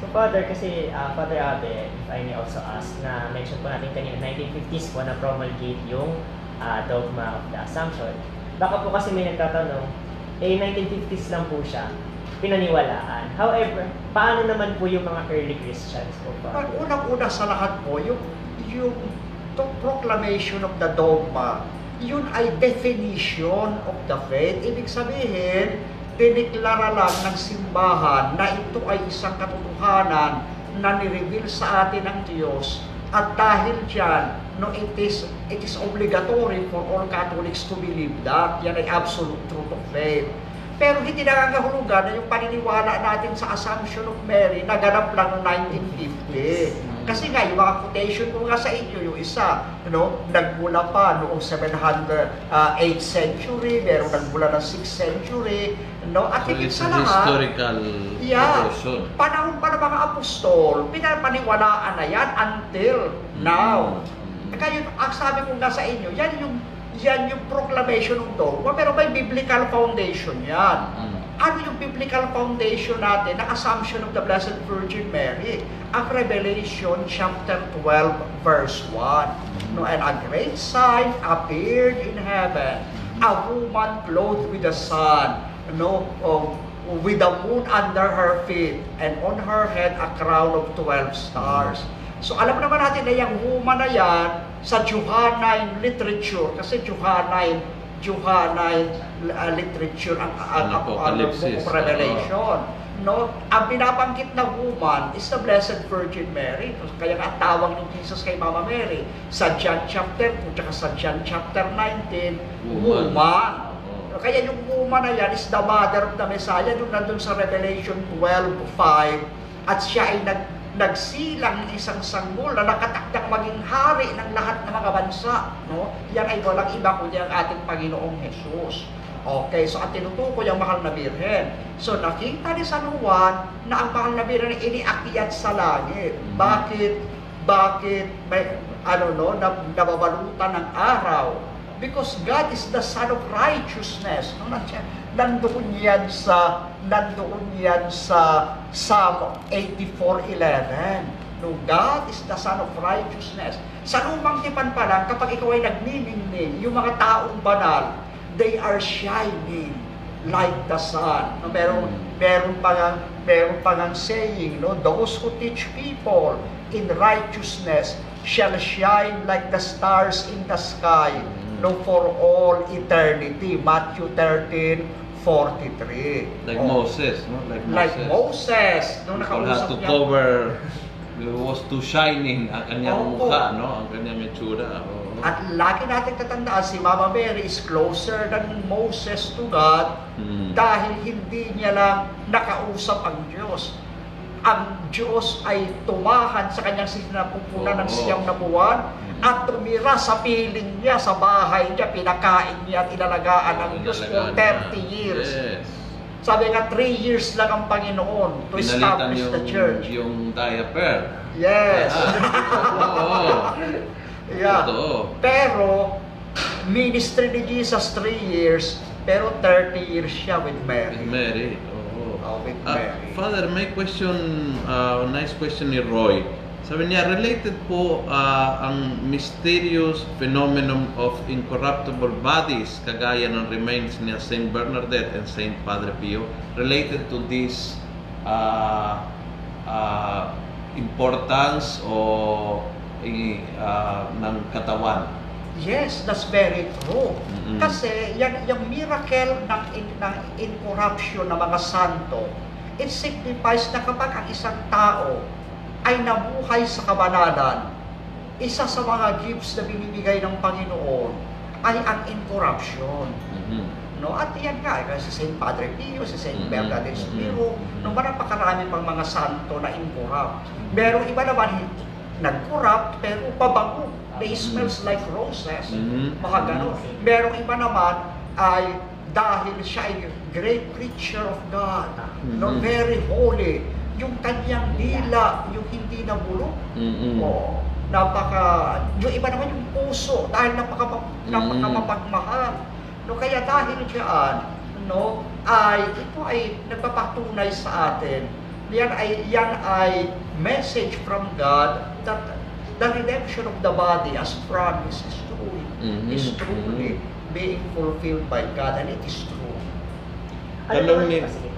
So Father, kasi ah, Father Abe, if I may also ask, na mention po natin kanina, 1950s po na promulgate yung ah, dogma of the Assumption. Baka po kasi may nagtatanong, eh 1950s lang po siya, pinaniwalaan. However, paano naman po yung mga early Christians po
Ang unang-una sa lahat po, yung, yung to proclamation of the dogma, yun ay definition of the faith. Ibig sabihin, diniklara lang ng simbahan na ito ay isang katotohanan na nireveal sa atin ng Diyos at dahil dyan, no, it is, it is obligatory for all Catholics to believe that. Yan ay absolute truth of faith. Pero hindi nangangahulugan na yung paniniwala natin sa Assumption of Mary naganap lang noong 1950. Kasi nga, yung mga quotation ko nga sa inyo, yung isa, no, nagmula pa noong 700, uh, 8th century, meron nagmula ng 6th century, no, at
So
higit
it's
sa lahat,
historical
Yeah.
devotion.
panahon pa ng mga apostol, pinapaniwalaan na yan until now.
Mm.
Kaya ang sabi ko nga sa inyo, yan yung yan yung proclamation ng dogma, pero may biblical foundation yan.
Mm.
Ano yung biblical foundation natin ng Assumption of the Blessed Virgin Mary? Ang Revelation chapter 12 verse 1. No, and a great sign appeared in heaven, a woman clothed with the sun, no, of, with the moon under her feet, and on her head a crown of 12 stars. So alam naman natin na yung woman na yan sa Johannine literature, kasi Johannine Johannine uh, literature ang
Apocalypse.
of Revelation. No, ang binabanggit na woman is the Blessed Virgin Mary. Kaya nga ang tawag ni Jesus kay Mama Mary sa John chapter 2 at sa John chapter 19,
Woman.
woman. Kaya yung woman na yan is the mother of the Messiah doon nandun sa Revelation 12.5 at siya ay nag, nagsilang ng isang sanggol na nakatakdang maging hari ng lahat ng mga bansa. No? Yan ay walang iba kundi ang ating Panginoong Jesus. Okay, so ang tinutukoy ang mahal na birhen. So nakita ni San Juan na ang mahal na birhen ay iniakyat sa langit. Bakit? Bakit may ano no, na, nababalutan ng araw? Because God is the Son of Righteousness. No, nandoon yan sa nandoon yan sa Psalm 84:11. No, God is the Son of Righteousness. Sa lumang tipan pa lang, kapag ikaw ay nagniningning, yung mga taong banal, they are shining like the sun. No, meron, meron pa nga, meron pa nga saying, no, those who teach people in righteousness shall shine like the stars in the sky, no, for all eternity. Matthew 13, 43.
Like
Oh.
Moses, no? Like Moses.
Like Moses, nung
People
nakausap
had to
niya.
cover, it was too shining ang kanyang
Opo.
mukha, no? Ang kanyang itsura. Oo.
At lagi natin tatandaan, si Mama Mary is closer than Moses to God
Mm.
dahil hindi niya lang nakausap ang Diyos. ang Diyos ay tumahan sa kanyang sinapupunan ng
Oo.
siyam na buwan at tumira sa piling niya, sa bahay niya, pinakain niya at inalagaan ng Diyos for 30 years.
Yes.
Sabi nga, 3 years lang ang Panginoon to
Pinalitan
establish
yung,
the church.
yung diaper.
Yes.
Oo.
yeah.
Totoo.
Pero, ministry ni Jesus 3 years, pero 30 years siya with
With
Mary.
Mary. Oo.
Oh, with
Ah,
Mary.
Father, may question, uh, nice question ni Roy. Sabi niya, related po ah, ang mysterious phenomenon of incorruptible bodies kagaya ng remains ni Saint Bernadette and Saint Padre Pio related to this ah, ah, importance o ah, ng katawan.
Yes, that's very true.
Mm-mm.
Kasi yan, yung miracle ng, in, ng incorruption ng mga santo, it signifies na kapag ang isang tao ay nabuhay sa kabanalan, isa sa mga gifts na binibigay ng Panginoon ay ang incorruption.
Mhm.
No? At yan nga, eh, si St. Padre Pio, si St.
Mhm.
Bernadette
Mhm.
Spiro, no, marami pang mga santo na incorrupt. Merong iba naman, nag-corrupt, pero pabango. They smells like roses.
Mhm.
Mga ganon. Merong iba naman ay dahil siya ay great preacher of God, no,
Mhm.
very holy. Yung kanyang dila, yung hindi nabulok,
Mhm.
Oo. napaka, yung iba naman yung puso, dahil napaka, napaka
Mm.
mapagmahal. No, kaya dahil diyan, no, ay, ito ay nagpapatunay sa atin. Yan ay, yan ay message from God that the redemption of the body as promised is truly,
Mhm.
is truly being fulfilled by God and it is true.
Tanong
Ano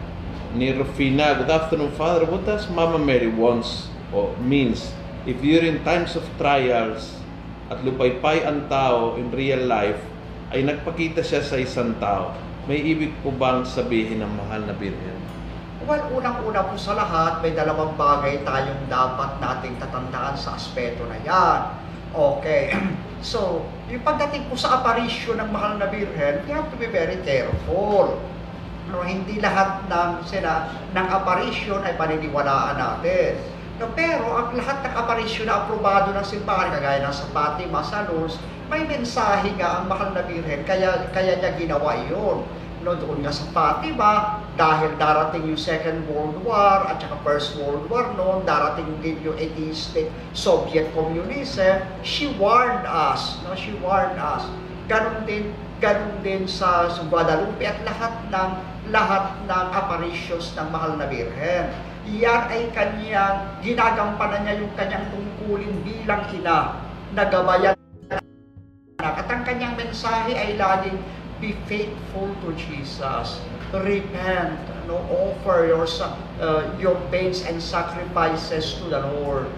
ni, Rufina, good afternoon, Father. What does Mama Mary wants or means if during times of trials at lupaypay ang tao in real life ay nagpakita siya sa isang tao, may ibig po bang sabihin ng mahal na Birhen?
Well, unang-una po sa lahat, may dalawang bagay tayong dapat nating tatandaan sa aspeto na yan. Okay. So, yung pagdating po sa aparisyon ng mahal na Birhen, we have to be very careful. No, hindi lahat ng sina ng aparisyon ay paniniwalaan natin. No, pero ang lahat ng aparisyon na aprobado ng simbahan, kagaya ng sa Fatima, sa Lourdes, may mensahe nga ang mahal na Birhen, kaya, kaya niya ginawa iyon. No, doon nga sa Fatima, dahil darating yung Second World War at saka First World War noon, darating din yung atheistic Soviet communism, she warned us, no, she warned us. Ganon din, ganon din sa, sa Guadalupe at lahat ng lahat ng apparitions ng mahal na Birhen. Yan ay kanyang, ginagampanan niya yung kanyang tungkulin bilang ina na gabayan at ang kanyang mensahe ay laging be faithful to Jesus. Repent, no, offer your uh, your pains and sacrifices to the Lord.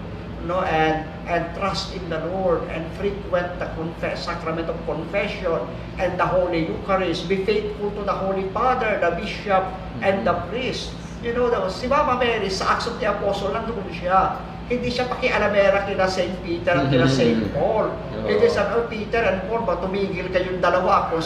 No, and and trust in the Lord and frequent the confess, sacrament of confession and the Holy Eucharist. Be faithful to the Holy Father, the Bishop, and the priest. You know, the, si Mama Mary sa Acts of the Apostle, nandun siya. Hindi siya pakialamera kina St. Peter at kina St. Paul.
Oo.
Hindi sabi, oh, Peter and Paul, ba tumigil kayong dalawa ako.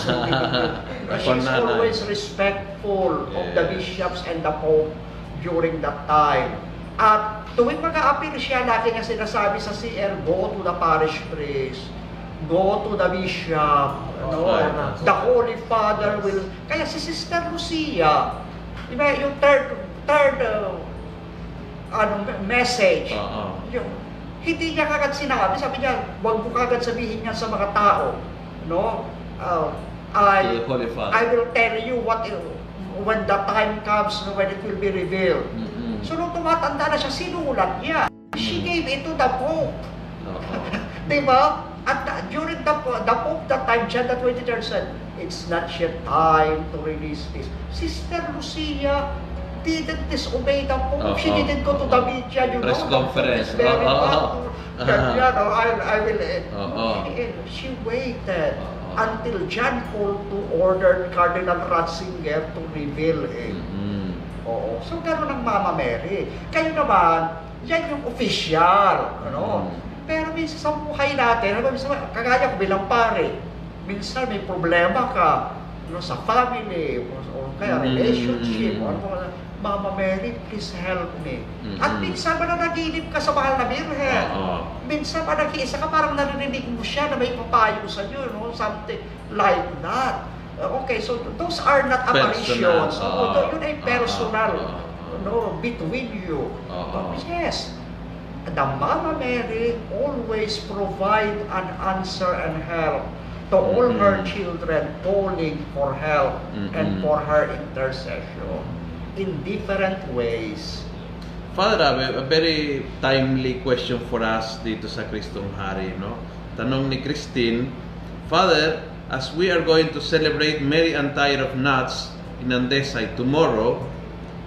No, She's always respectful of the bishops and the Pope during that time. At tuwing mag-a-appear siya, lagi niya sinasabi sa CR, go to the parish priest, go to the bishop, no? The Holy Father will... Kaya si Sister Lucia, di ba, yung third, third uh, ano, message,
Oo.
yung, hindi niya kagad sinabi, sabi niya, huwag mo kagad sabihin niya sa mga tao, no? Uh, I. I will tell you what when the time comes, no, when it will be revealed.
Mhm.
So nung tumatanda na siya, sinulat niya. She gave it to the Pope.
Oo.
Diba? At uh, during the, the Pope that time, John the 23rd said, it's not yet time to release this. Sister Lucia didn't disobey the Pope. She
Oo.
didn't go to the media, you
Press
know.
conference.
It's very. Kanya, no, I, I will... eh,
Oo.
She, she waited
Oo.
until John Paul II ordered Cardinal Ratzinger to reveal it.
Mhm.
Oo. So, gano'n ang Mama Mary. Kayo naman, yan yung official. Ano?
Mm.
Pero minsan sa buhay natin, ano, minsan, kagaya ko bilang pare, minsan may problema ka ano, sa family, o, o kaya
Mm.
relationship, o ano, Mama Mary, please help me.
Mhm.
At minsan ba nanaginip ka sa mahal na Birhen?
Oo.
Minsan ba nag-iisa ka, parang narinig mo siya na may papayo sa iyo, no? something like that. Uh, Okay, so those are not
Personal,
apparitions.
oo.
Oo, yun ay personal.
Oo.
No, between you.
Oo.
Yes. The Mama Mary always provide an answer and help to all her
Mhm.
children calling for help and
Mhm.
for her intercession in different ways.
Father, a, a very timely question for us dito sa Kristong Hari, no? Tanong ni Christine, Father, as we are going to celebrate Mary Antire of Nuts in Andesay tomorrow,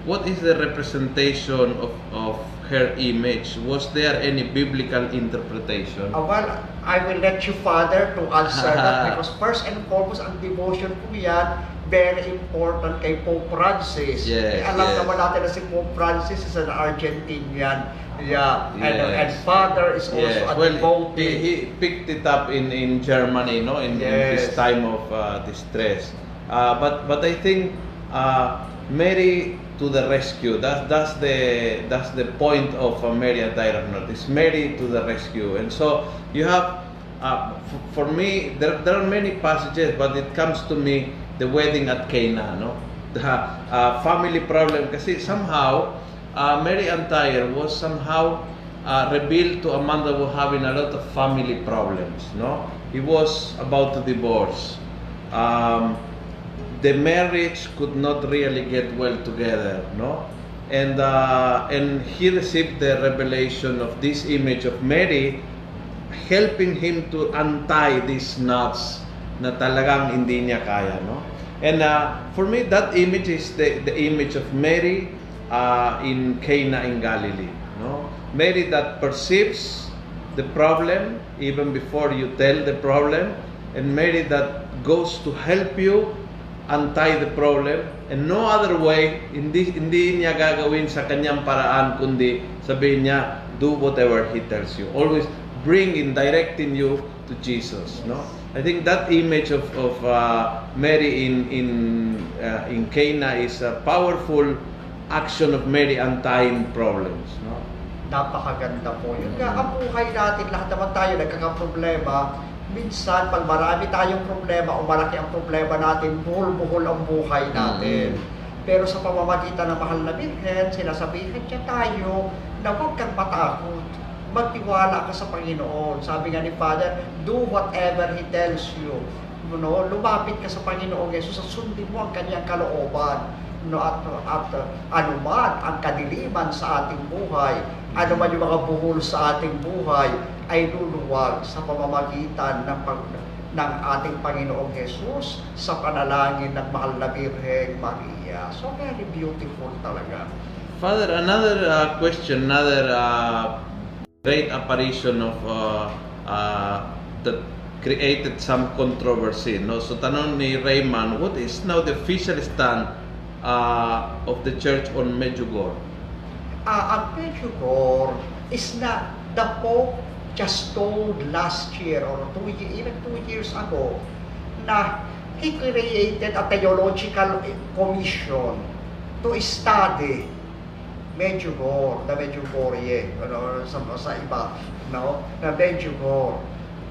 what is the representation of, of her image? Was there any biblical interpretation?
Uh, well, I will let you, Father, to answer that because first and foremost, ang devotion po yan, very important kay Pope Francis.
Yes,
alam
yes.
naman natin na si Pope Francis is an Argentinian. Yeah. And, uh, and
Yes.
Father is also
Yes,
a
well,
devotee.
he, he picked it up in, in Germany, no, in, in his
Yes.
time of uh, distress. Uh, but but I think uh, Mary to the rescue. That's that's the that's the point of uh, Mary and Tyrannot. It's Mary to the rescue, and so you have. Uh, f- for me, there, there are many passages, but it comes to me the wedding at Cana, no, the uh, family problem. Kasi somehow uh, Mary Antire was somehow uh, revealed to Amanda was having a lot of family problems. No, he was about to divorce. Um, the marriage could not really get well together. No, and uh, and he received the revelation of this image of Mary helping him to untie these knots na talagang hindi niya kaya, no? And uh, for me, that image is the, the image of Mary uh, in Cana in Galilee, no? Mary that perceives the problem even before you tell the problem, and Mary that goes to help you untie the problem, and no other way, hindi, hindi niya gagawin sa kanyang paraan, kundi sabihin niya, do whatever He tells you. Always bring in, directing you to Jesus, no? I think that image of, of uh, Mary in, in, uh, in Cana is a powerful action of Mary untying problems, no?
Napakaganda po. Yun nga, ang buhay natin, lahat naman tayo nagkakaproblema. Minsan, pag marami tayong problema o malaki ang problema natin, buhol-buhol ang buhay natin. Pero sa pamamagitan ng mahal na Birhen, sinasabihan niya tayo na huwag kang matakot. Magtiwala ka sa Panginoon. Sabi nga ni Father, do whatever He tells you. Know, lumapit ka sa Panginoong Yesus at sundin mo ang kanyang kalooban. No, at, at anuman ang kadiliman sa ating buhay, anuman yung mga buhol sa ating buhay, ay luluwag sa pamamagitan ng, pag, ng ating Panginoong Jesus sa panalangin ng mahal na Birheng Maria. So very beautiful talaga.
Father, another uh, question, another uh, great apparition of uh, uh, that created some controversy. No, so tanong ni Rayman, what is now the official stand uh, of the church on Medjugorje?
uh, ang Medjugorje is na the Pope just told last year or two, even two years ago na he created a theological commission to study Medjugorje, the Medjugorje, ano, sa, sa iba, no, na Medjugorje.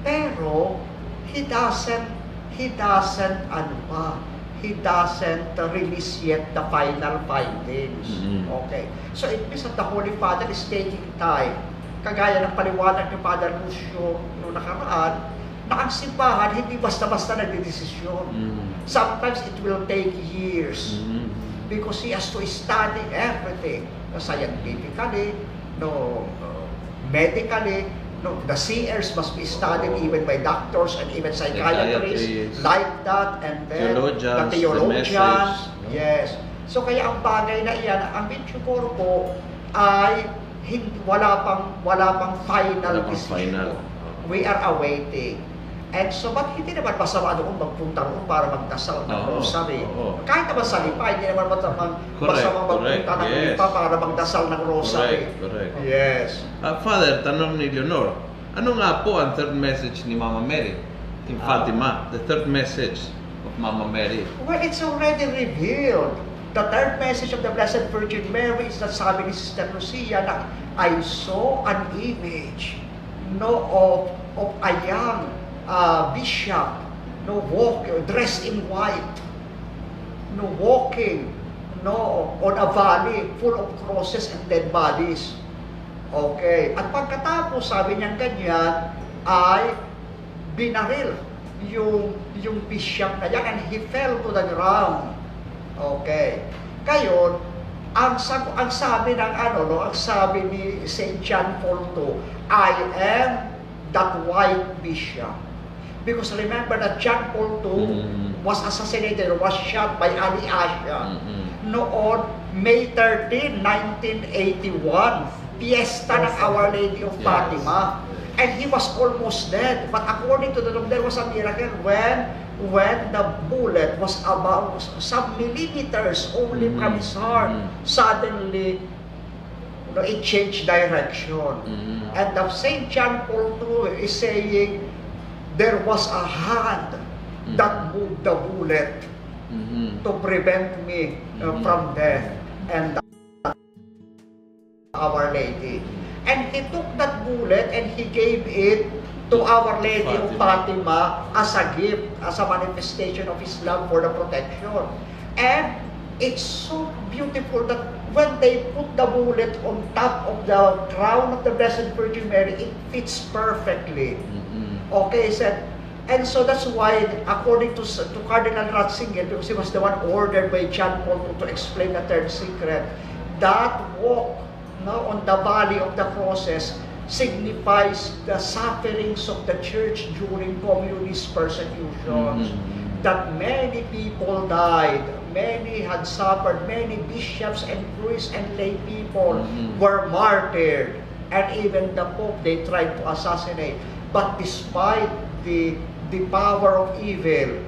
Pero, he doesn't, he doesn't, ano pa, he doesn't release yet the final findings.
Mhm.
Okay. So it means that the Holy Father is taking time. Kagaya ng paliwanag ni Father Lucio noong nakaraan, na ang simbahan hindi basta-basta nagdidesisyon.
Mm.
Sometimes it will take years
Mm.
because he has to study everything scientifically, no, uh, medically, no, the seers must be studied even by doctors and even psychiatrists
Psychiatrists.
like that and then
Theologians,
the
the
theologians,
message, no?
yes. So kaya ang bagay na iyan, ang Medjugorje po ay hindi, wala pang wala pang final
Wala pang
decision.
final.
We are awaiting. And so, ba't hindi naman masama doon magpunta roon para magdasal ng
Oo,
rosary?
oo.
Kahit naman sa lipa, hindi naman masama,
Correct,
masama magpunta
correct,
ng
yes.
lipa para magdasal ng rosary.
Correct, correct.
Yes.
Uh, Father, tanong ni Leonor, ano nga po ang third message ni Mama Mary in
Ah.
Fatima? The third message of Mama Mary.
Well, it's already revealed. the third message of the Blessed Virgin Mary is that sabi ni Sister Lucia na I saw an image no of of a young uh, bishop no walk dressed in white no walking no on a valley full of crosses and dead bodies. Okay. At pagkatapos sabi niya ganyan ay binaril yung yung bishop na yan and he fell to the ground. Okay. Kayon ang sab ang sabi ng ano no ang sabi ni St. John Paul II I am that white bishop because remember that John Paul II
Mm.
was assassinated was shot by Ali Asha
Mm-mm.
noon May 13, 1981 fiesta ng Our Lady of
Yes.
Fatima and he was almost dead but according to the there was a miracle when when the bullet was about some millimeters only
Mhm.
from his heart
Mhm.
suddenly you know, it changed direction
Mm-mm.
and the Saint John Paul II is saying there was a hand that moved the bullet
Mm-mm.
to prevent me uh,
Mhm.
from death and Our Lady. And he took that bullet and he gave it to Our Lady of Fatima as a gift, as a manifestation of his love for the protection. And it's so beautiful that when they put the bullet on top of the crown of the Blessed Virgin Mary, it fits perfectly.
Mm-mm.
Okay, he said, and so that's why, according to, to Cardinal Ratzinger, because he was the one ordered by John Paul II to explain the third secret, that walk no, on the valley of the crosses signifies the sufferings of the church during communist persecutions.
Mhm.
That many people died, many had suffered, many bishops and priests and lay people
Mhm.
were martyred, and even the Pope they tried to assassinate. But despite the the power of evil,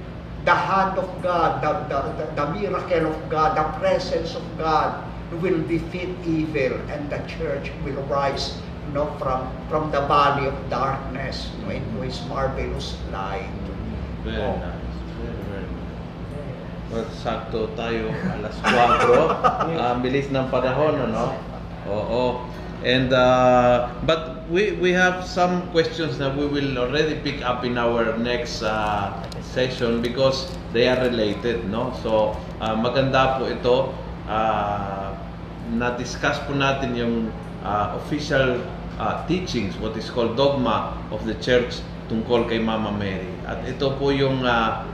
the hand of God, the, the, the, the miracle of God, the presence of God will defeat evil and the church will rise you know, from, from the valley of darkness you know, into His marvelous light.
Very
Oh.
nice. Very, very nice. Well, sakto tayo, alas 4. Ang bilis ng panahon, ano? Oo. And, uh, but we, we have some questions that we will already pick up in our next uh, session because they are related, no? So, uh, maganda po ito. Uh, na-discuss po natin yung uh, official uh, teachings, what is called dogma of the church tungkol kay Mama Mary. At ito po yung uh,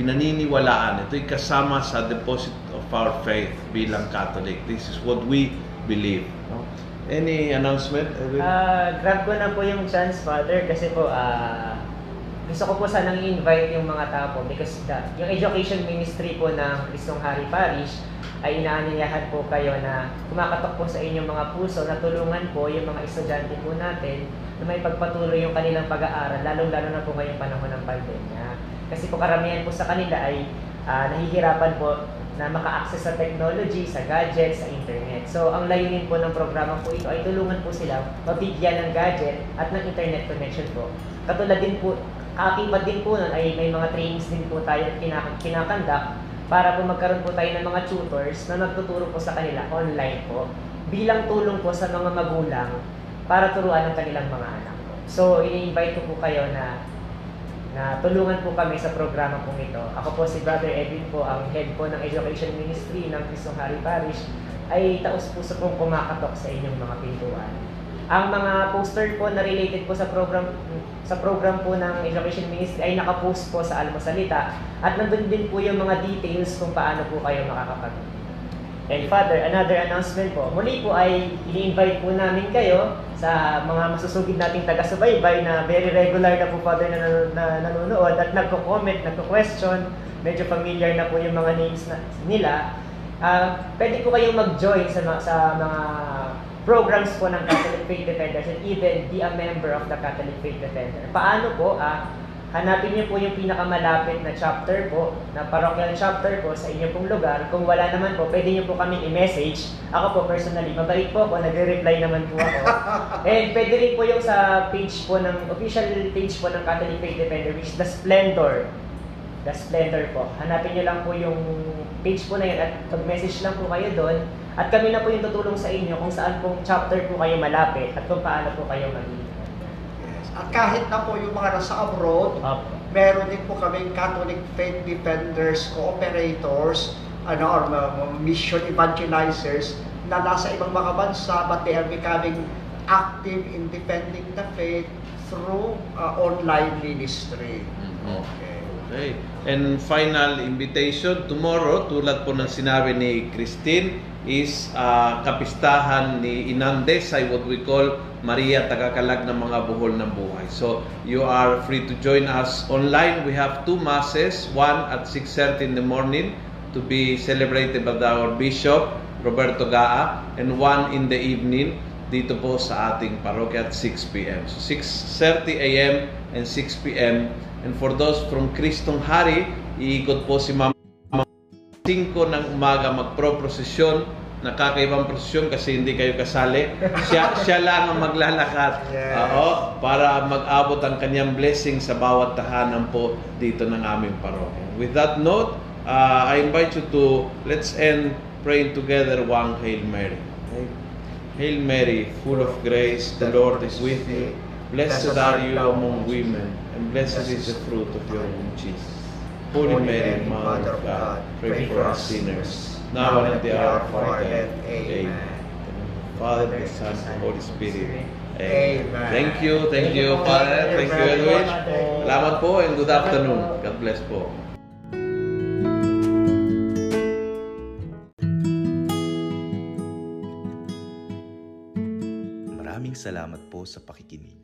pinaniniwalaan. Ito'y kasama sa deposit of our faith bilang Catholic. This is what we believe. No? Any announcement? Edwin?
Ah, grab ko na po yung chance, Father, kasi po, ah, gusto ko po sanang i-invite yung mga tao po because the, yung education ministry po ng Kristong Hari Parish ay inaanyayahan po kayo na kumakatok po sa inyong mga puso na tulungan po yung mga estudyante po natin na may pagpatuloy yung kanilang pag-aaral, lalong-lalo na po ngayong panahon ng pandemya. Kasi po karamihan po sa kanila ay ah, nahihirapan po na maka-access sa technology, sa gadgets, sa internet. So, ang layunin po ng programa po ito ay tulungan po sila mabigyan ng gadget at ng internet connection po. Katulad din po, kakibat din po nun ay may mga trainings din po tayo kinak- kinakandak para po magkaroon po tayo ng mga tutors na nagtuturo po sa kanila online po bilang tulong po sa mga magulang para turuan ang kanilang mga anak. So, i-invite ko po kayo na na tulungan po kami sa programa pong ito. Ako po si Brother Edwin po, ang head po ng Education Ministry ng Kristong Hari Parish, ay taos puso pong kumakatok sa inyong mga pintuan. Ang mga poster po na related po sa program sa program po ng Education Ministry ay nakapost po sa Almosalita at nandun din po yung mga details kung paano po kayo makakapag And Father, another announcement po. Muli po ay ini-invite po namin kayo sa mga masusugid nating taga-subaybay na very regular na po Father na, nan- na nanonood at nagko-comment, nagko-question, medyo familiar na po yung mga names na, nila. Ah, pwede po kayong mag-join sa, sa mga programs po ng Catholic Faith Defenders and even be a member of the Catholic Faith Defender. Paano po? Ah, hanapin niyo po yung pinakamalapit na chapter po, na parochial chapter po sa inyo pong lugar. Kung wala naman po, pwede niyo po kami i-message. Ako po personally, mabait po ako, nagre-reply naman po ako. And pwede rin po yung sa page po ng, official page po ng Catholic Faith Defender, which is The Splendor. The Splendor po. Hanapin niyo lang po yung page po na yun at mag-message lang po kayo doon. At kami na po yung tutulong sa inyo kung saan pong chapter po kayo malapit at kung paano po kayo maging.
Yes. At kahit na po yung mga nasa abroad,
Opo.
meron din po kaming Catholic Faith Defenders, Cooperators, ano, or uh, mission evangelizers na nasa ibang mga bansa but they are becoming active in defending the faith through uh, online ministry.
Mhm.
Okay.
Okay. And final invitation, tomorrow, tulad po ng sinabi ni Christine, is ah, kapistahan ni Inandes ay what we call Maria Tagakalag ng mga buhol ng buhay. So, you are free to join us online. We have two masses, one at 6.30 in the morning to be celebrated by our Bishop, Roberto Gaa, and one in the evening dito po sa ating parokya at 6 p.m. So 6.30 a.m. and 6 p.m. And for those from Kristong Hari, iikot po si Mama 5 ng umaga magpro-prosesyon, nakakaibang prosesyon kasi hindi kayo kasali. Siya, siya lang ang maglalakad
Yes.
Oo, para mag-abot ang kanyang blessing sa bawat tahanan po dito ng aming parokya. With that note, uh, I invite you to, let's end praying together one Hail Mary. Hail Mary, full of grace, the Lord is with you. Blessed are you among women, and blessed is the fruit of your womb, Jesus. Holy Mary, Mother of God, pray for us sinners, now and at the hour of our death. Amen. Father, the Son, and the Holy Spirit. Amen.
Amen.
Thank you, thank you, Father. Thank you, Edwin. Salamat po and good afternoon. God bless po.
Maraming salamat po sa pakikinig.